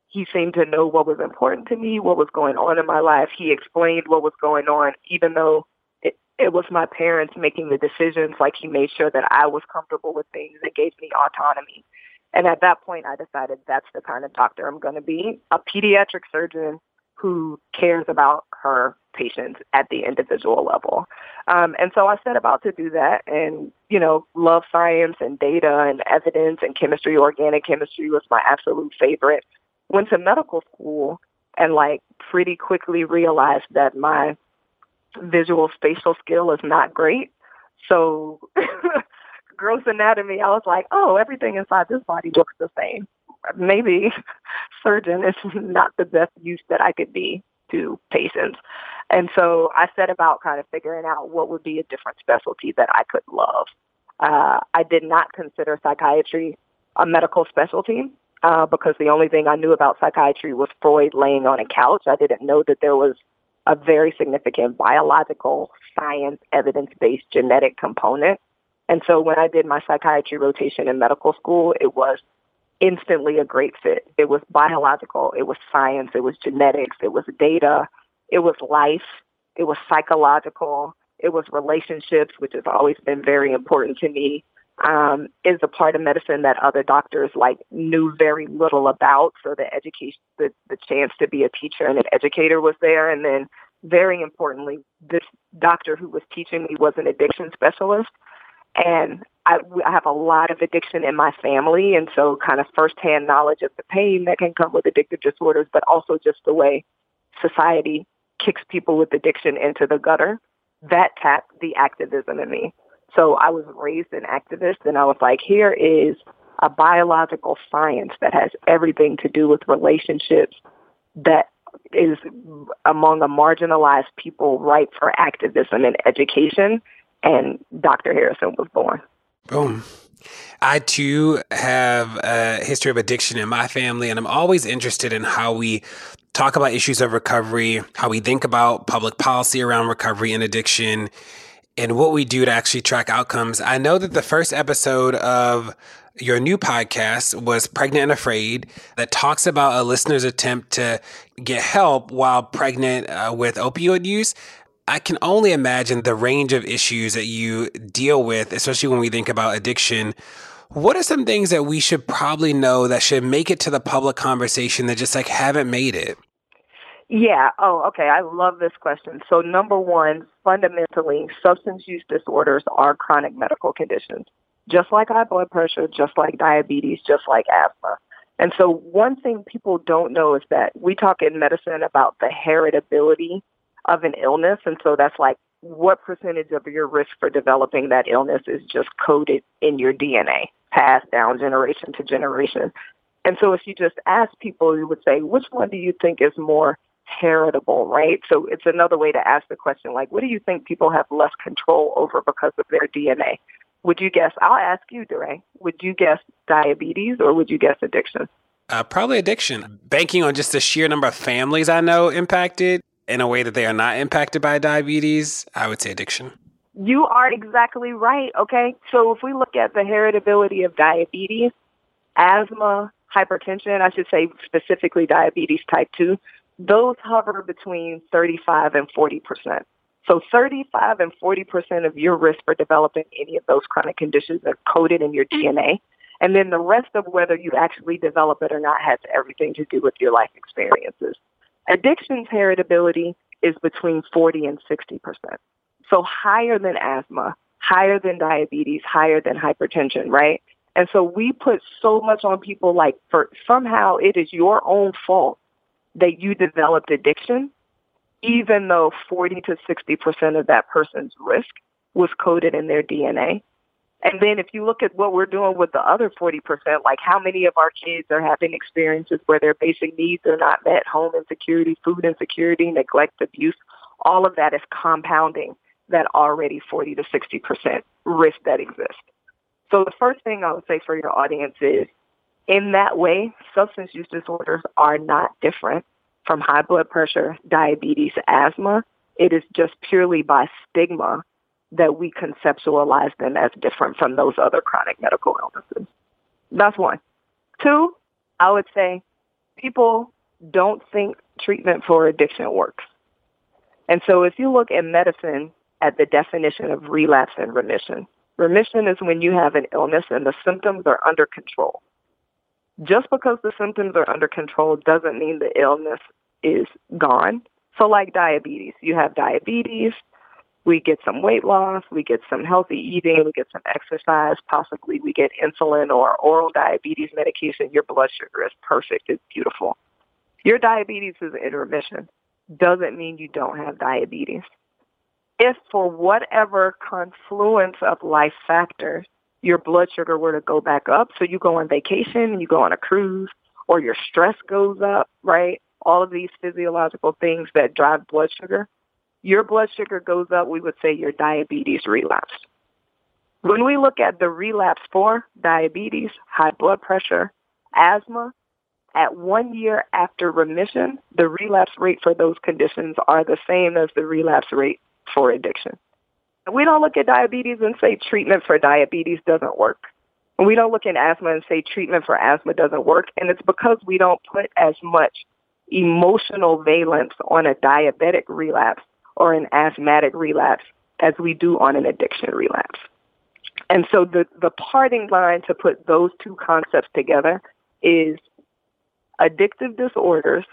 he seemed to know what was important to me, what was going on in my life. He explained what was going on, even though it, it was my parents making the decisions. Like he made sure that I was comfortable with things and gave me autonomy. And at that point, I decided that's the kind of doctor I'm going to be a pediatric surgeon who cares about her patients at the individual level. Um, and so I set about to do that and, you know, love science and data and evidence and chemistry. Organic chemistry was my absolute favorite. Went to medical school and like pretty quickly realized that my visual spatial skill is not great. So gross anatomy, I was like, oh, everything inside this body looks the same. Maybe surgeon is not the best use that I could be to patients. And so I set about kind of figuring out what would be a different specialty that I could love. Uh, I did not consider psychiatry a medical specialty uh, because the only thing I knew about psychiatry was Freud laying on a couch. I didn't know that there was a very significant biological, science, evidence-based genetic component and so when I did my psychiatry rotation in medical school, it was instantly a great fit. It was biological, it was science, it was genetics, it was data, it was life, it was psychological, it was relationships, which has always been very important to me. Um, is a part of medicine that other doctors like knew very little about. So the education, the, the chance to be a teacher and an educator was there. And then very importantly, this doctor who was teaching me was an addiction specialist. And I, I have a lot of addiction in my family, and so kind of firsthand knowledge of the pain that can come with addictive disorders, but also just the way society kicks people with addiction into the gutter. That tapped the activism in me. So I was raised an activist, and I was like, here is a biological science that has everything to do with relationships that is among a marginalized people ripe for activism and education and Dr. Harrison was born. Boom. I too have a history of addiction in my family, and I'm always interested in how we talk about issues of recovery, how we think about public policy around recovery and addiction. and what we do to actually track outcomes. I know that the first episode of your new podcast was Pregnant and Afraid, that talks about a listener's attempt to get help while pregnant uh, with opioid use. I can only imagine the range of issues that you deal with, especially when we think about addiction. What are some things that we should probably know that should make it to the public conversation that just like haven't made it? Yeah. Oh, okay. I love this question. So, number one, fundamentally, substance use disorders are chronic medical conditions, just like high blood pressure, just like diabetes, just like asthma. And so, one thing people don't know is that we talk in medicine about the heritability of an illness. And so, that's like what percentage of your risk for developing that illness is just coded in your DNA, passed down generation to generation. And so, if you just ask people, you would say, which one do you think is more heritable, right? So it's another way to ask the question, like, what do you think people have less control over because of their DNA? Would you guess, I'll ask you, DeRay, would you guess diabetes or would you guess addiction? Uh, probably addiction. Banking on just the sheer number of families I know impacted in a way that they are not impacted by diabetes, I would say addiction. You are exactly right. Okay. So if we look at the heritability of diabetes, asthma, hypertension, I should say specifically diabetes type 2, those hover between 35 and 40 percent. So 35 and 40 percent of your risk for developing any of those chronic conditions are coded in your DNA. And then the rest of whether you actually develop it or not has everything to do with your life experiences. Addiction's heritability is between 40 and 60 percent. So higher than asthma, higher than diabetes, higher than hypertension, right? And so we put so much on people like for somehow it is your own fault that you developed addiction, even though 40 to 60% of that person's risk was coded in their DNA. And then if you look at what we're doing with the other 40%, like how many of our kids are having experiences where their basic needs are not met, home insecurity, food insecurity, neglect, abuse, all of that is compounding that already 40 to 60% risk that exists. So the first thing I would say for your audience is in that way, substance use disorders are not different from high blood pressure, diabetes, asthma. It is just purely by stigma that we conceptualize them as different from those other chronic medical illnesses. That's one. Two, I would say people don't think treatment for addiction works. And so if you look at medicine at the definition of relapse and remission, remission is when you have an illness and the symptoms are under control just because the symptoms are under control doesn't mean the illness is gone. So like diabetes, you have diabetes, we get some weight loss, we get some healthy eating, we get some exercise, possibly we get insulin or oral diabetes medication, your blood sugar is perfect, it's beautiful. Your diabetes is in remission. Doesn't mean you don't have diabetes. If for whatever confluence of life factors your blood sugar were to go back up. So you go on vacation, and you go on a cruise, or your stress goes up, right? All of these physiological things that drive blood sugar. Your blood sugar goes up, we would say your diabetes relapsed. When we look at the relapse for diabetes, high blood pressure, asthma, at one year after remission, the relapse rate for those conditions are the same as the relapse rate for addiction. We don't look at diabetes and say treatment for diabetes doesn't work. We don't look at asthma and say treatment for asthma doesn't work. And it's because we don't put as much emotional valence on a diabetic relapse or an asthmatic relapse as we do on an addiction relapse. And so the, the parting line to put those two concepts together is addictive disorders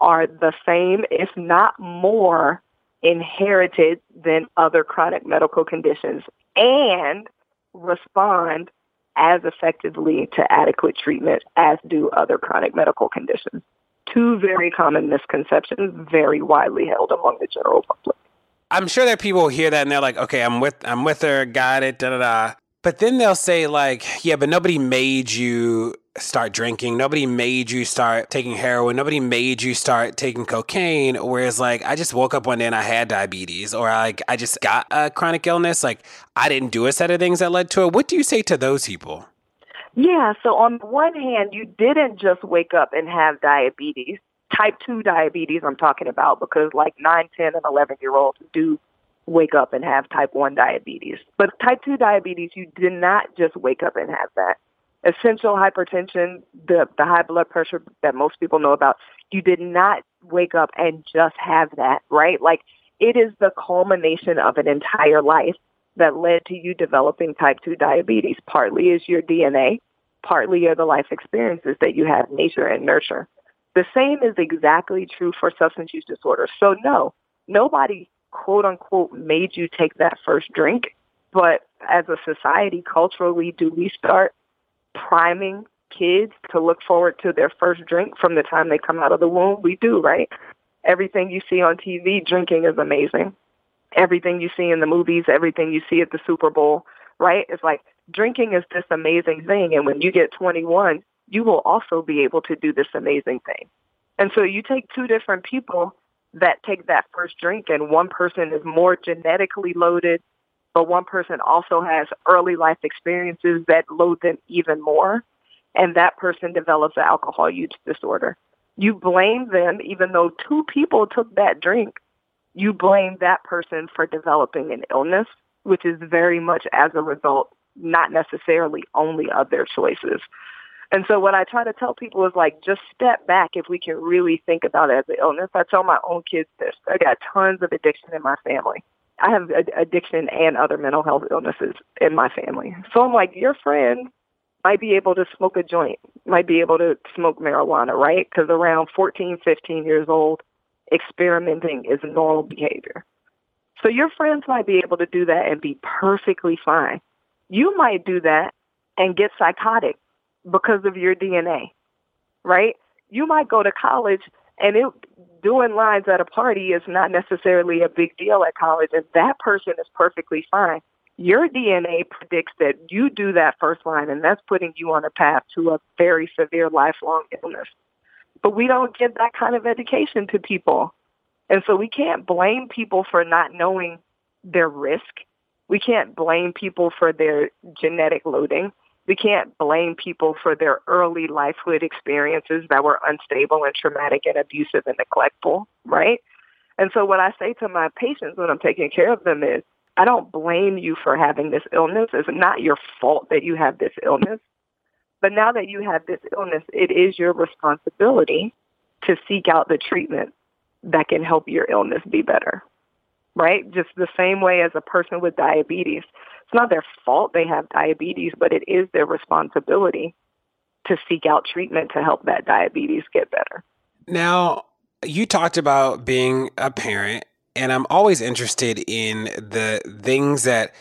are the same, if not more, inherited than other chronic medical conditions and respond as effectively to adequate treatment as do other chronic medical conditions. Two very common misconceptions, very widely held among the general public. I'm sure that people hear that and they're like, okay, I'm with I'm with her, got it, da da da. But then they'll say like, yeah, but nobody made you start drinking. Nobody made you start taking heroin. Nobody made you start taking cocaine. Whereas, like, I just woke up one day and I had diabetes, or like I just got a chronic illness. Like, I didn't do a set of things that led to it. What do you say to those people? Yeah. So on the one hand, you didn't just wake up and have diabetes. Type 2 diabetes, I'm talking about, because like 9, 10, and 11 year olds do wake up and have type 1 diabetes. But type 2 diabetes, you did not just wake up and have that. Essential hypertension, the, the high blood pressure that most people know about, you did not wake up and just have that, right? Like it is the culmination of an entire life that led to you developing type 2 diabetes. Partly is your DNA, partly are the life experiences that you have, nature and nurture. The same is exactly true for substance use disorders. So no, nobody quote unquote made you take that first drink, but as a society, culturally, do we start priming kids to look forward to their first drink from the time they come out of the womb? We do, right? Everything you see on TV, drinking is amazing. Everything you see in the movies, everything you see at the Super Bowl, right? It's like drinking is this amazing thing. And when you get 21, you will also be able to do this amazing thing. And so you take two different people that take that first drink and one person is more genetically loaded, but one person also has early life experiences that load them even more. And that person develops an alcohol use disorder. You blame them, even though two people took that drink, you blame that person for developing an illness, which is very much as a result, not necessarily only of their choices. And so what I try to tell people is like, just step back if we can really think about it as an illness. I tell my own kids this. I got tons of addiction in my family. I have addiction and other mental health illnesses in my family. So I'm like, your friend might be able to smoke a joint, might be able to smoke marijuana, right? Because around 14, 15 years old, experimenting is normal behavior. So your friends might be able to do that and be perfectly fine. You might do that and get psychotic because of your DNA, right? You might go to college and it, doing lines at a party is not necessarily a big deal at college, and that person is perfectly fine. Your DNA predicts that you do that first line, and that's putting you on a path to a very severe lifelong illness. But we don't give that kind of education to people. And so we can't blame people for not knowing their risk. We can't blame people for their genetic loading we can't blame people for their early lifehood experiences that were unstable and traumatic and abusive and neglectful, right? And so what I say to my patients when I'm taking care of them is, I don't blame you for having this illness. It's not your fault that you have this illness. But now that you have this illness, it is your responsibility to seek out the treatment that can help your illness be better, right? Just the same way as a person with diabetes it's not their fault they have diabetes, but it is their responsibility to seek out treatment to help that diabetes get better. Now, you talked about being a parent, and I'm always interested in the things that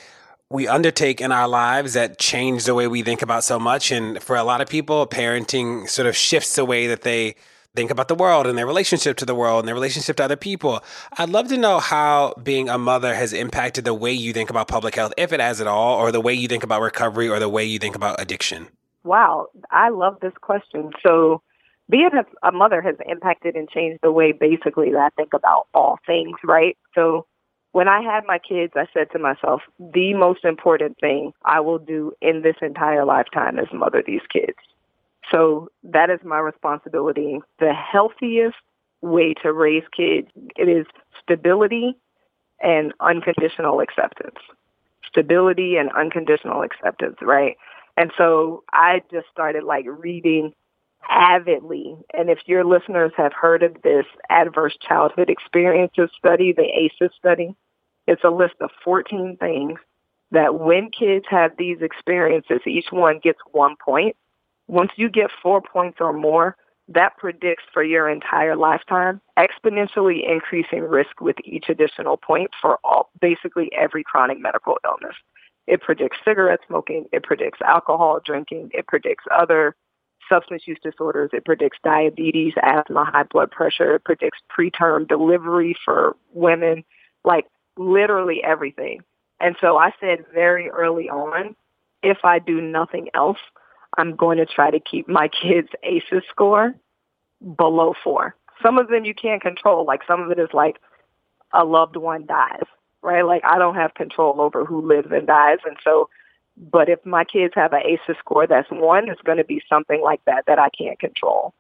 we undertake in our lives that change the way we think about so much. And for a lot of people, parenting sort of shifts the way that they think about the world and their relationship to the world and their relationship to other people. I'd love to know how being a mother has impacted the way you think about public health, if it has at all, or the way you think about recovery or the way you think about addiction. Wow, I love this question. So, being a, mother has impacted and changed the way basically that I think about all things, right? So, when I had my kids, I said to myself, the most important thing I will do in this entire lifetime is mother these kids. So that is my responsibility. The healthiest way to raise kids, it is stability and unconditional acceptance. Stability and unconditional acceptance, right? And so I just started like reading avidly. And if your listeners have heard of this adverse childhood experiences study, the ACEs study, it's a list of 14 things that when kids have these experiences, each one gets one point. Once you get four points or more, that predicts for your entire lifetime, exponentially increasing risk with each additional point for all, basically every chronic medical illness. It predicts cigarette smoking. It predicts alcohol drinking. It predicts other substance use disorders. It predicts diabetes, asthma, high blood pressure. It predicts preterm delivery for women, like literally everything. And so I said very early on, if I do nothing else, I'm going to try to keep my kids' ACEs score below four. Some of them you can't control. Like some of it is like a loved one dies, right? Like I don't have control over who lives and dies. And so, but if my kids have an ACEs score that's one, it's going to be something like that that I can't control.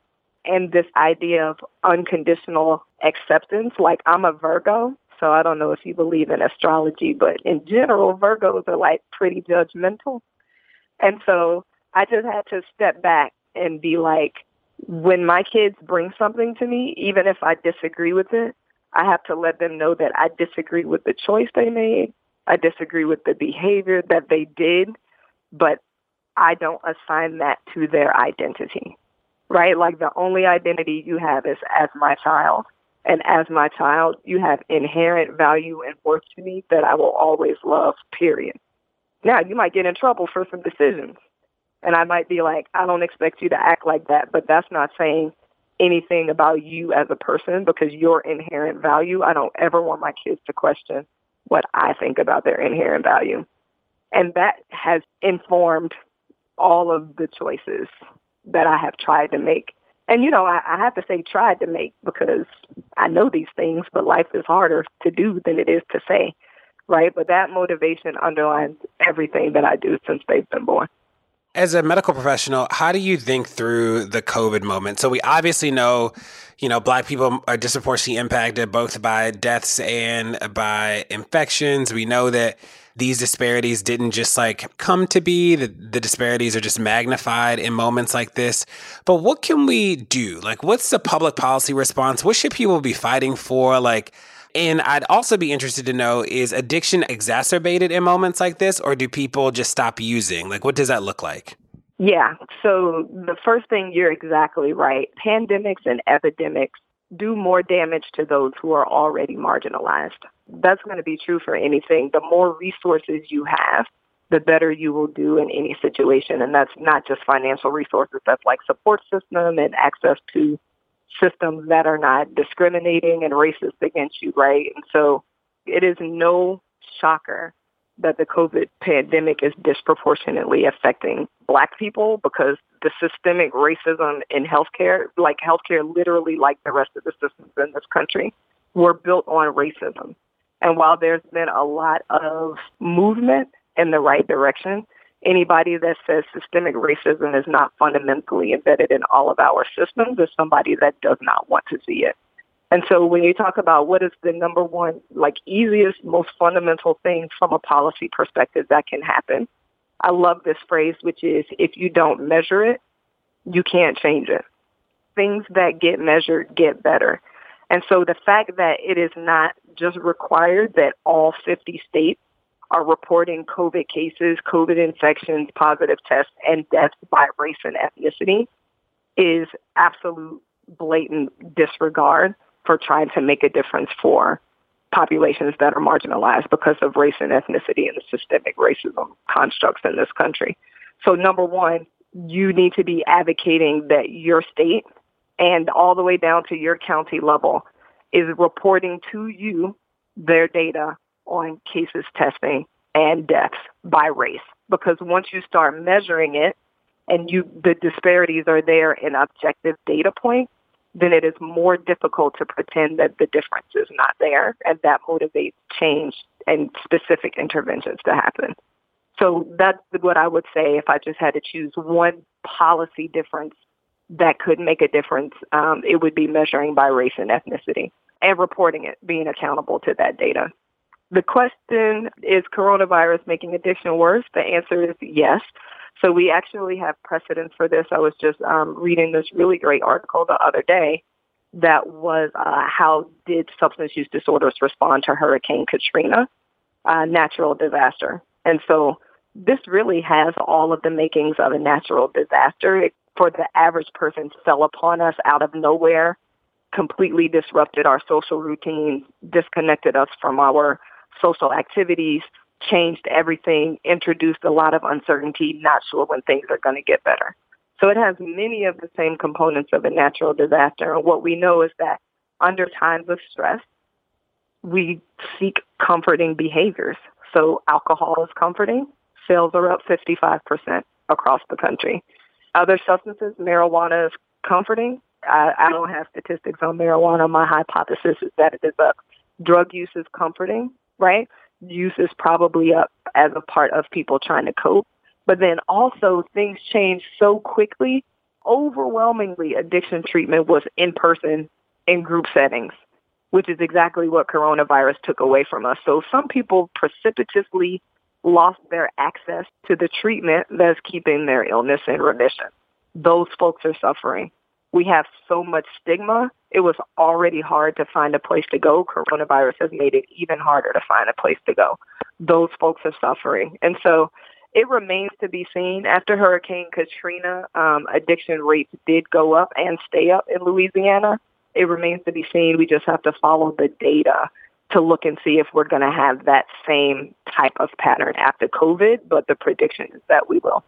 And this idea of unconditional acceptance, like I'm a Virgo, So I don't know if you believe in astrology, but in general, Virgos are like pretty judgmental. And so I just had to step back and be like, when my kids bring something to me, even if I disagree with it, I have to let them know that I disagree with the choice they made. I disagree with the behavior that they did, but I don't assign that to their identity, right? Like the only identity you have is as my child. And as my child, you have inherent value and worth to me that I will always love, period. Now, you might get in trouble for some decisions. And I might be like, I don't expect you to act like that, but that's not saying anything about you as a person because your inherent value, I don't ever want my kids to question what I think about their inherent value. And that has informed all of the choices that I have tried to make. And, you know, I, I have to say tried to make because I know these things, but life is harder to do than it is to say, right? But that motivation underlines everything that I do since they've been born. As a medical professional, how do you think through the COVID moment? So we obviously know, you know, black people are disproportionately impacted both by deaths and by infections. We know that these disparities didn't just like come to be. The, the disparities are just magnified in moments like this. But what can we do? Like, what's the public policy response? What should people be fighting for? Like, and I'd also be interested to know is addiction exacerbated in moments like this, or do people just stop using? Like, what does that look like? Yeah. So the first thing, you're exactly right. Pandemics and epidemics do more damage to those who are already marginalized. That's going to be true for anything. The more resources you have, the better you will do in any situation. And that's not just financial resources. That's like support system and access to systems that are not discriminating and racist against you, right? And so it is no shocker that the COVID pandemic is disproportionately affecting black people because the systemic racism in healthcare, like healthcare literally like the rest of the systems in this country, were built on racism. And while there's been a lot of movement in the right direction, anybody that says systemic racism is not fundamentally embedded in all of our systems is somebody that does not want to see it. And so when you talk about what is the number one, like easiest, most fundamental thing from a policy perspective that can happen, I love this phrase, which is if you don't measure it, you can't change it. Things that get measured get better. And so the fact that it is not just required that all 50 states are reporting COVID cases, COVID infections, positive tests, and deaths by race and ethnicity is absolute blatant disregard for trying to make a difference for populations that are marginalized because of race and ethnicity and the systemic racism constructs in this country. So number one, you need to be advocating that your state and all the way down to your county level is reporting to you their data on cases testing and deaths by race. Because once you start measuring it and you the disparities are there in objective data points, then it is more difficult to pretend that the difference is not there, and that motivates change and specific interventions to happen. So that's what I would say if I just had to choose one policy difference that could make a difference. Um, it would be measuring by race and ethnicity and reporting it, being accountable to that data. The question is coronavirus making addiction worse? The answer is yes. So we actually have precedence for this. I was just um, reading this really great article the other day that was uh, how did substance use disorders respond to Hurricane Katrina, uh, natural disaster. And so this really has all of the makings of a natural disaster. It, for the average person, fell upon us out of nowhere, completely disrupted our social routines, disconnected us from our social activities, changed everything, introduced a lot of uncertainty, not sure when things are going to get better. So it has many of the same components of a natural disaster. And what we know is that under times of stress, we seek comforting behaviors. So alcohol is comforting. Sales are up 55% across the country. Other substances, marijuana is comforting. I, I don't have statistics on marijuana. My hypothesis is that it is up. Drug use is comforting, right? use is probably up as a part of people trying to cope. But then also things change so quickly. Overwhelmingly, addiction treatment was in person in group settings. which is exactly what coronavirus took away from us. So some people precipitously lost their access to the treatment that's keeping their illness in remission. Those folks are suffering. We have so much stigma. It was already hard to find a place to go. Coronavirus has made it even harder to find a place to go. Those folks are suffering. And so it remains to be seen. After Hurricane Katrina, um, addiction rates did go up and stay up in Louisiana. It remains to be seen. We just have to follow the data to look and see if we're going to have that same type of pattern after COVID, but the prediction is that we will.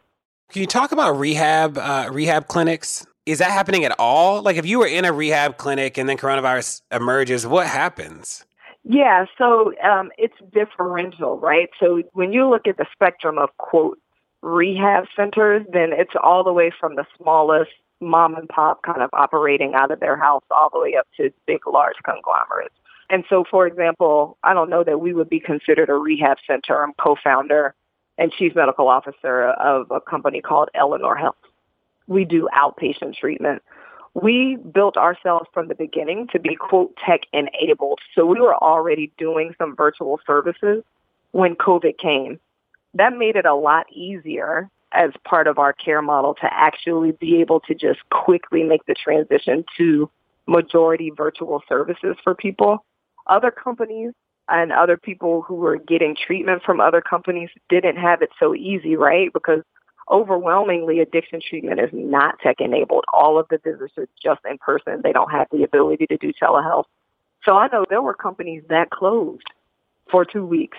Can you talk about rehab uh, rehab clinics? Is that happening at all? Like if you were in a rehab clinic and then coronavirus emerges, what happens? Yeah, so um, it's differential, right? So when you look at the spectrum of quote rehab centers, then it's all the way from the smallest mom and pop kind of operating out of their house all the way up to big, large conglomerates. And so, for example, I don't know that we would be considered a rehab center. I'm co-founder and chief medical officer of a company called Eleanor Health. We do outpatient treatment. We built ourselves from the beginning to be quote tech enabled. So we were already doing some virtual services when COVID came. That made it a lot easier as part of our care model to actually be able to just quickly make the transition to majority virtual services for people. Other companies and other people who were getting treatment from other companies didn't have it so easy, right? Because overwhelmingly addiction treatment is not tech enabled. All of the visits are just in person. They don't have the ability to do telehealth. So I know there were companies that closed for two weeks.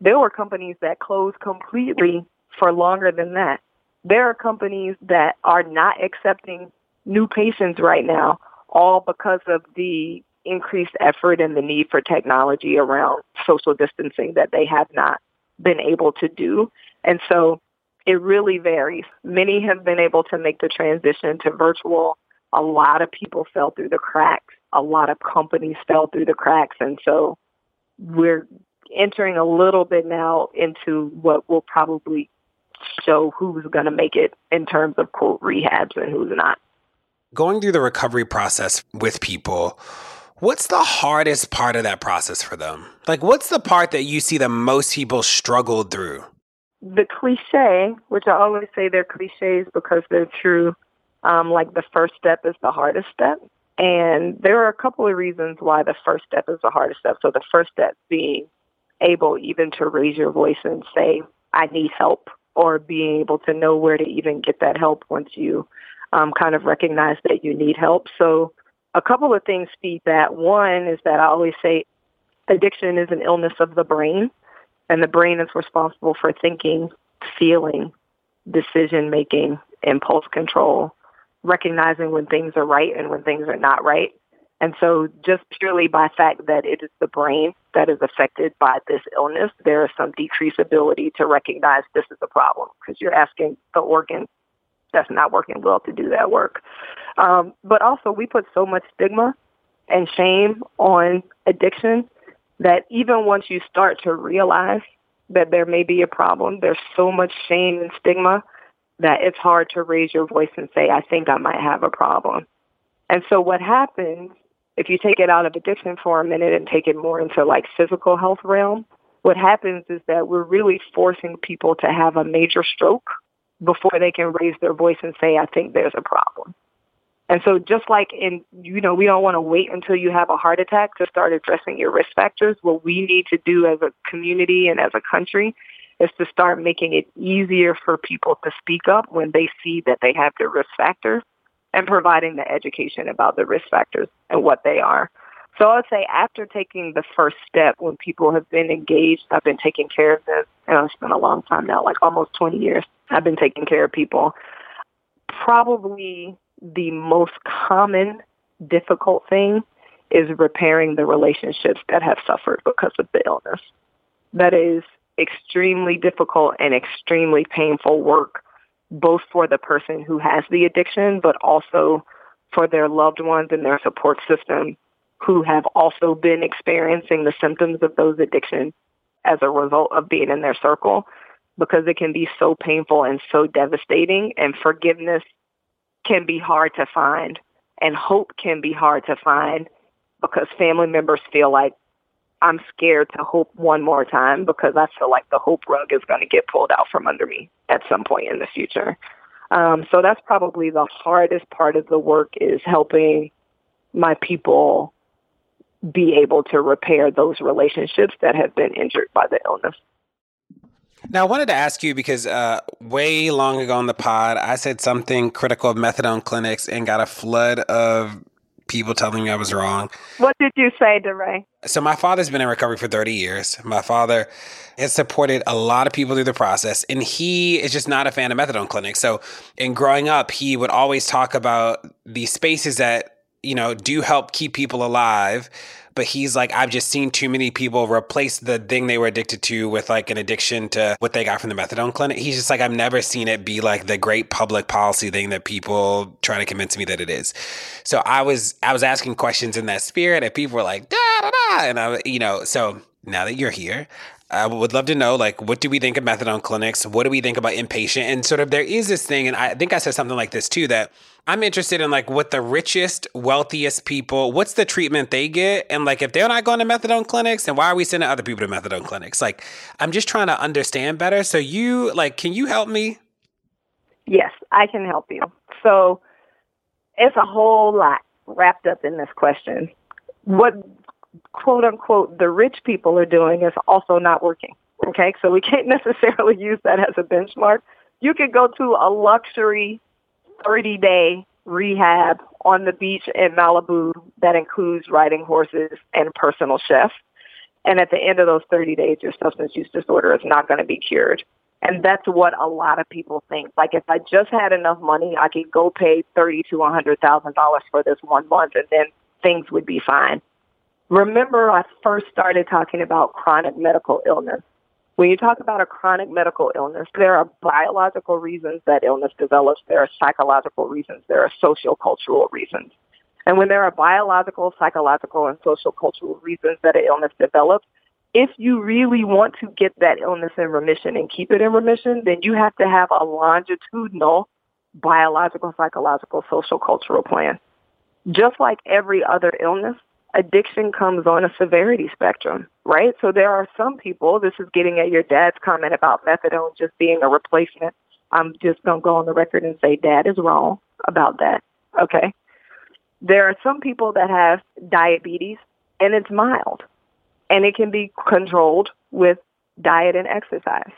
There were companies that closed completely for longer than that. There are companies that are not accepting new patients right now, all because of the increased effort and the need for technology around social distancing that they have not been able to do. And so it really varies. Many have been able to make the transition to virtual. A lot of people fell through the cracks. A lot of companies fell through the cracks. And so we're entering a little bit now into what will probably show who's going to make it in terms of quote rehabs and who's not. Going through the recovery process with people, what's the hardest part of that process for them? Like, what's the part that you see the most people struggled through? The cliche, which I always say they're cliches because they're true, um, like the first step is the hardest step. And there are a couple of reasons why the first step is the hardest step. So the first step being able even to raise your voice and say, I need help, or being able to know where to even get that help once you um, kind of recognize that you need help. So a couple of things feed that. One is that I always say addiction is an illness of the brain, and the brain is responsible for thinking, feeling, decision making, impulse control, recognizing when things are right and when things are not right. And so just purely by fact that it is the brain that is affected by this illness, there is some decreased ability to recognize this is a problem because you're asking the organ that's not working well to do that work. Um, but also we put so much stigma and shame on addiction that even once you start to realize that there may be a problem, there's so much shame and stigma that it's hard to raise your voice and say, I think I might have a problem. And so what happens if you take it out of addiction for a minute and take it more into like physical health realm, what happens is that we're really forcing people to have a major stroke before they can raise their voice and say, I think there's a problem. And so just like in, you know, we don't want to wait until you have a heart attack to start addressing your risk factors. What we need to do as a community and as a country is to start making it easier for people to speak up when they see that they have the risk factors and providing the education about the risk factors and what they are. So I would say after taking the first step, when people have been engaged, I've been taking care of them, and it's been a long time now, like almost 20 years. I've been taking care of people. Probably the most common difficult thing is repairing the relationships that have suffered because of the illness. That is extremely difficult and extremely painful work both for the person who has the addiction, but also for their loved ones and their support system who have also been experiencing the symptoms of those addictions as a result of being in their circle because it can be so painful and so devastating and forgiveness can be hard to find and hope can be hard to find because family members feel like I'm scared to hope one more time because I feel like the hope rug is going to get pulled out from under me at some point in the future. Um, so that's probably the hardest part of the work is helping my people be able to repair those relationships that have been injured by the illness. Now, I wanted to ask you because uh, way long ago on the pod, I said something critical of methadone clinics and got a flood of people telling me I was wrong. What did you say, DeRay? So, my father's been in recovery for 30 years. My father has supported a lot of people through the process, and he is just not a fan of methadone clinics. So, in growing up, he would always talk about the spaces that, you know, do help keep people alive but he's like, I've just seen too many people replace the thing they were addicted to with like an addiction to what they got from the methadone clinic. He's just like, I've never seen it be like the great public policy thing that people try to convince me that it is. So I was I was asking questions in that spirit, and people were like, da da da, and I, you know, so now that you're here, I would love to know, like, what do we think of methadone clinics? What do we think about inpatient? And sort of, there is this thing, and I think I said something like this too, that I'm interested in like what the richest, wealthiest people, what's the treatment they get? And like, if they're not going to methadone clinics, then why are we sending other people to methadone clinics? Like, I'm just trying to understand better. So, you, like, can you help me? Yes, I can help you. So, it's a whole lot wrapped up in this question. What quote unquote the rich people are doing is also not working. Okay, so we can't necessarily use that as a benchmark. You could go to a luxury 30 day rehab on the beach in Malibu that includes riding horses and personal chef. And at the end of those 30 days, your substance use disorder is not going to be cured. And that's what a lot of people think. Like if I just had enough money, I could go pay thirty to a hundred thousand dollars for this one month, and then things would be fine. Remember, I first started talking about chronic medical illness. When you talk about a chronic medical illness, there are biological reasons that illness develops. There are psychological reasons. There are sociocultural reasons. And when there are biological, psychological, and sociocultural reasons that an illness develops, if you really want to get that illness in remission and keep it in remission, then you have to have a longitudinal biological, psychological, social cultural plan. Just like every other illness, addiction comes on a severity spectrum, right? So there are some people, this is getting at your dad's comment about methadone just being a replacement. I'm just going to go on the record and say dad is wrong about that. Okay. There are some people that have diabetes and it's mild and it can be controlled with diet and exercise.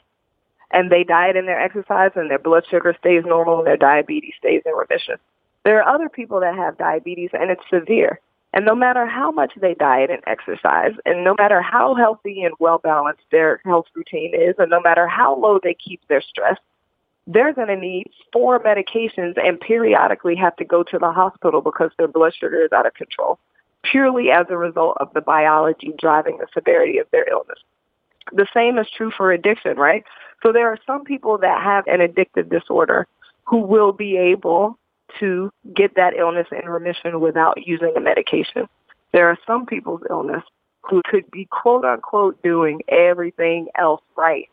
And they diet and their exercise and their blood sugar stays normal and their diabetes stays in remission. There are other people that have diabetes and it's severe and no matter how much they diet and exercise, and no matter how healthy and well balanced their health routine is, and no matter how low they keep their stress, they're going to need four medications and periodically have to go to the hospital because their blood sugar is out of control, purely as a result of the biology driving the severity of their illness. The same is true for addiction, right? So there are some people that have an addictive disorder who will be able to get that illness in remission without using a medication. There are some people's illness who could be quote unquote doing everything else right.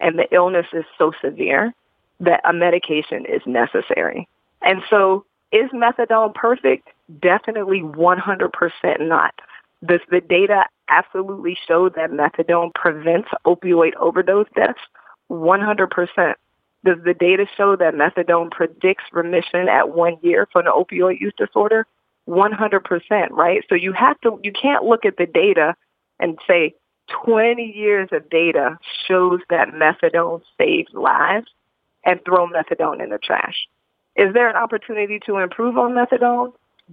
And the illness is so severe that a medication is necessary. And so is methadone perfect? Definitely 100% not. Does the data absolutely show that methadone prevents opioid overdose deaths? 100%. Does the data show that methadone predicts remission at one year for an opioid use disorder? 100%, right? So you have to, you can't look at the data and say 20 years of data shows that methadone saves lives and throw methadone in the trash. Is there an opportunity to improve on methadone?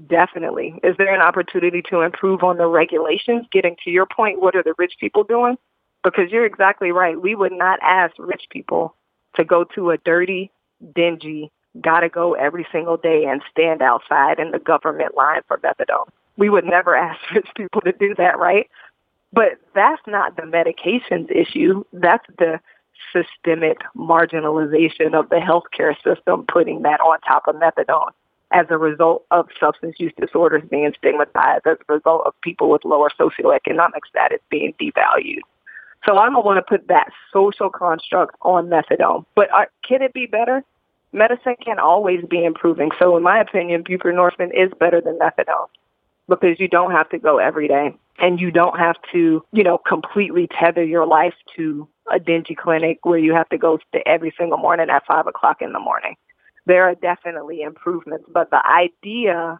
Definitely. Is there an opportunity to improve on the regulations? Getting to your point, what are the rich people doing? Because you're exactly right. We would not ask rich people to go to a dirty, dingy, gotta go every single day and stand outside in the government line for methadone. We would never ask rich people to do that, right? But that's not the medications issue. That's the systemic marginalization of the healthcare system putting that on top of methadone as a result of substance use disorders being stigmatized, as a result of people with lower socioeconomic status being devalued. So I don't want to put that social construct on methadone. But are, can it be better? Medicine can always be improving. So in my opinion, buprenorphine is better than methadone. because you don't have to go every day and you don't have to, you know, completely tether your life to a dingy clinic where you have to go to every single morning at five o'clock in the morning. There are definitely improvements, but the idea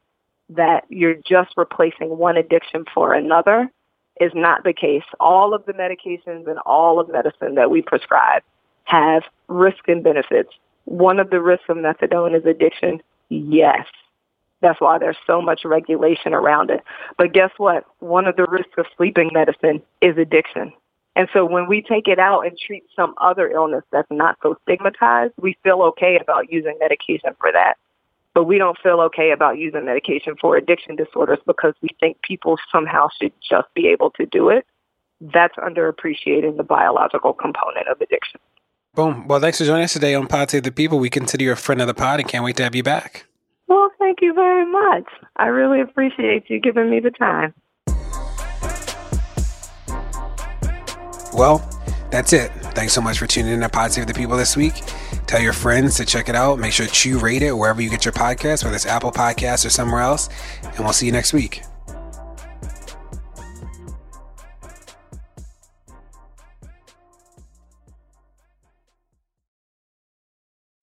that you're just replacing one addiction for another is not the case. All of the medications and all of medicine that we prescribe have risk and benefits. One of the risks of methadone is addiction. Yes. That's why there's so much regulation around it. But guess what? One of the risks of sleeping medicine is addiction. And so when we take it out and treat some other illness that's not so stigmatized, we feel okay about using medication for that. But we don't feel okay about using medication for addiction disorders because we think people somehow should just be able to do it. That's underappreciating the biological component of addiction. Boom. Well, thanks for joining us today on Pod Save the People. We consider you a friend of the pod and can't wait to have you back. Well, thank you very much. I really appreciate you giving me the time. Well, that's it. Thanks so much for tuning in to Pod Save the People this week. Tell your friends to check it out. Make sure to rate it wherever you get your podcast, whether it's Apple Podcasts or somewhere else. And we'll see you next week.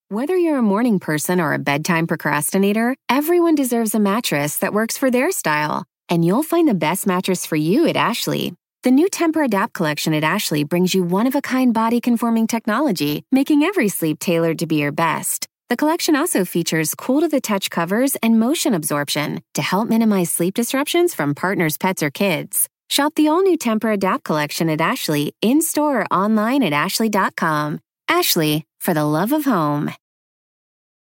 Whether you're a morning person or a bedtime procrastinator, everyone deserves a mattress that works for their style. And you'll find the best mattress for you at Ashley. The new Tempur-Adapt collection at Ashley brings you one-of-a-kind body-conforming technology, making every sleep tailored to be your best. The collection also features cool-to-the-touch covers and motion absorption to help minimize sleep disruptions from partners, pets, or kids. Shop the all-new Tempur-Adapt collection at Ashley in-store or online at ashley.com. Ashley, for the love of home.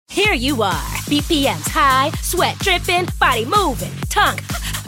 Here you are, BPMs high, sweat dripping, body moving, tongue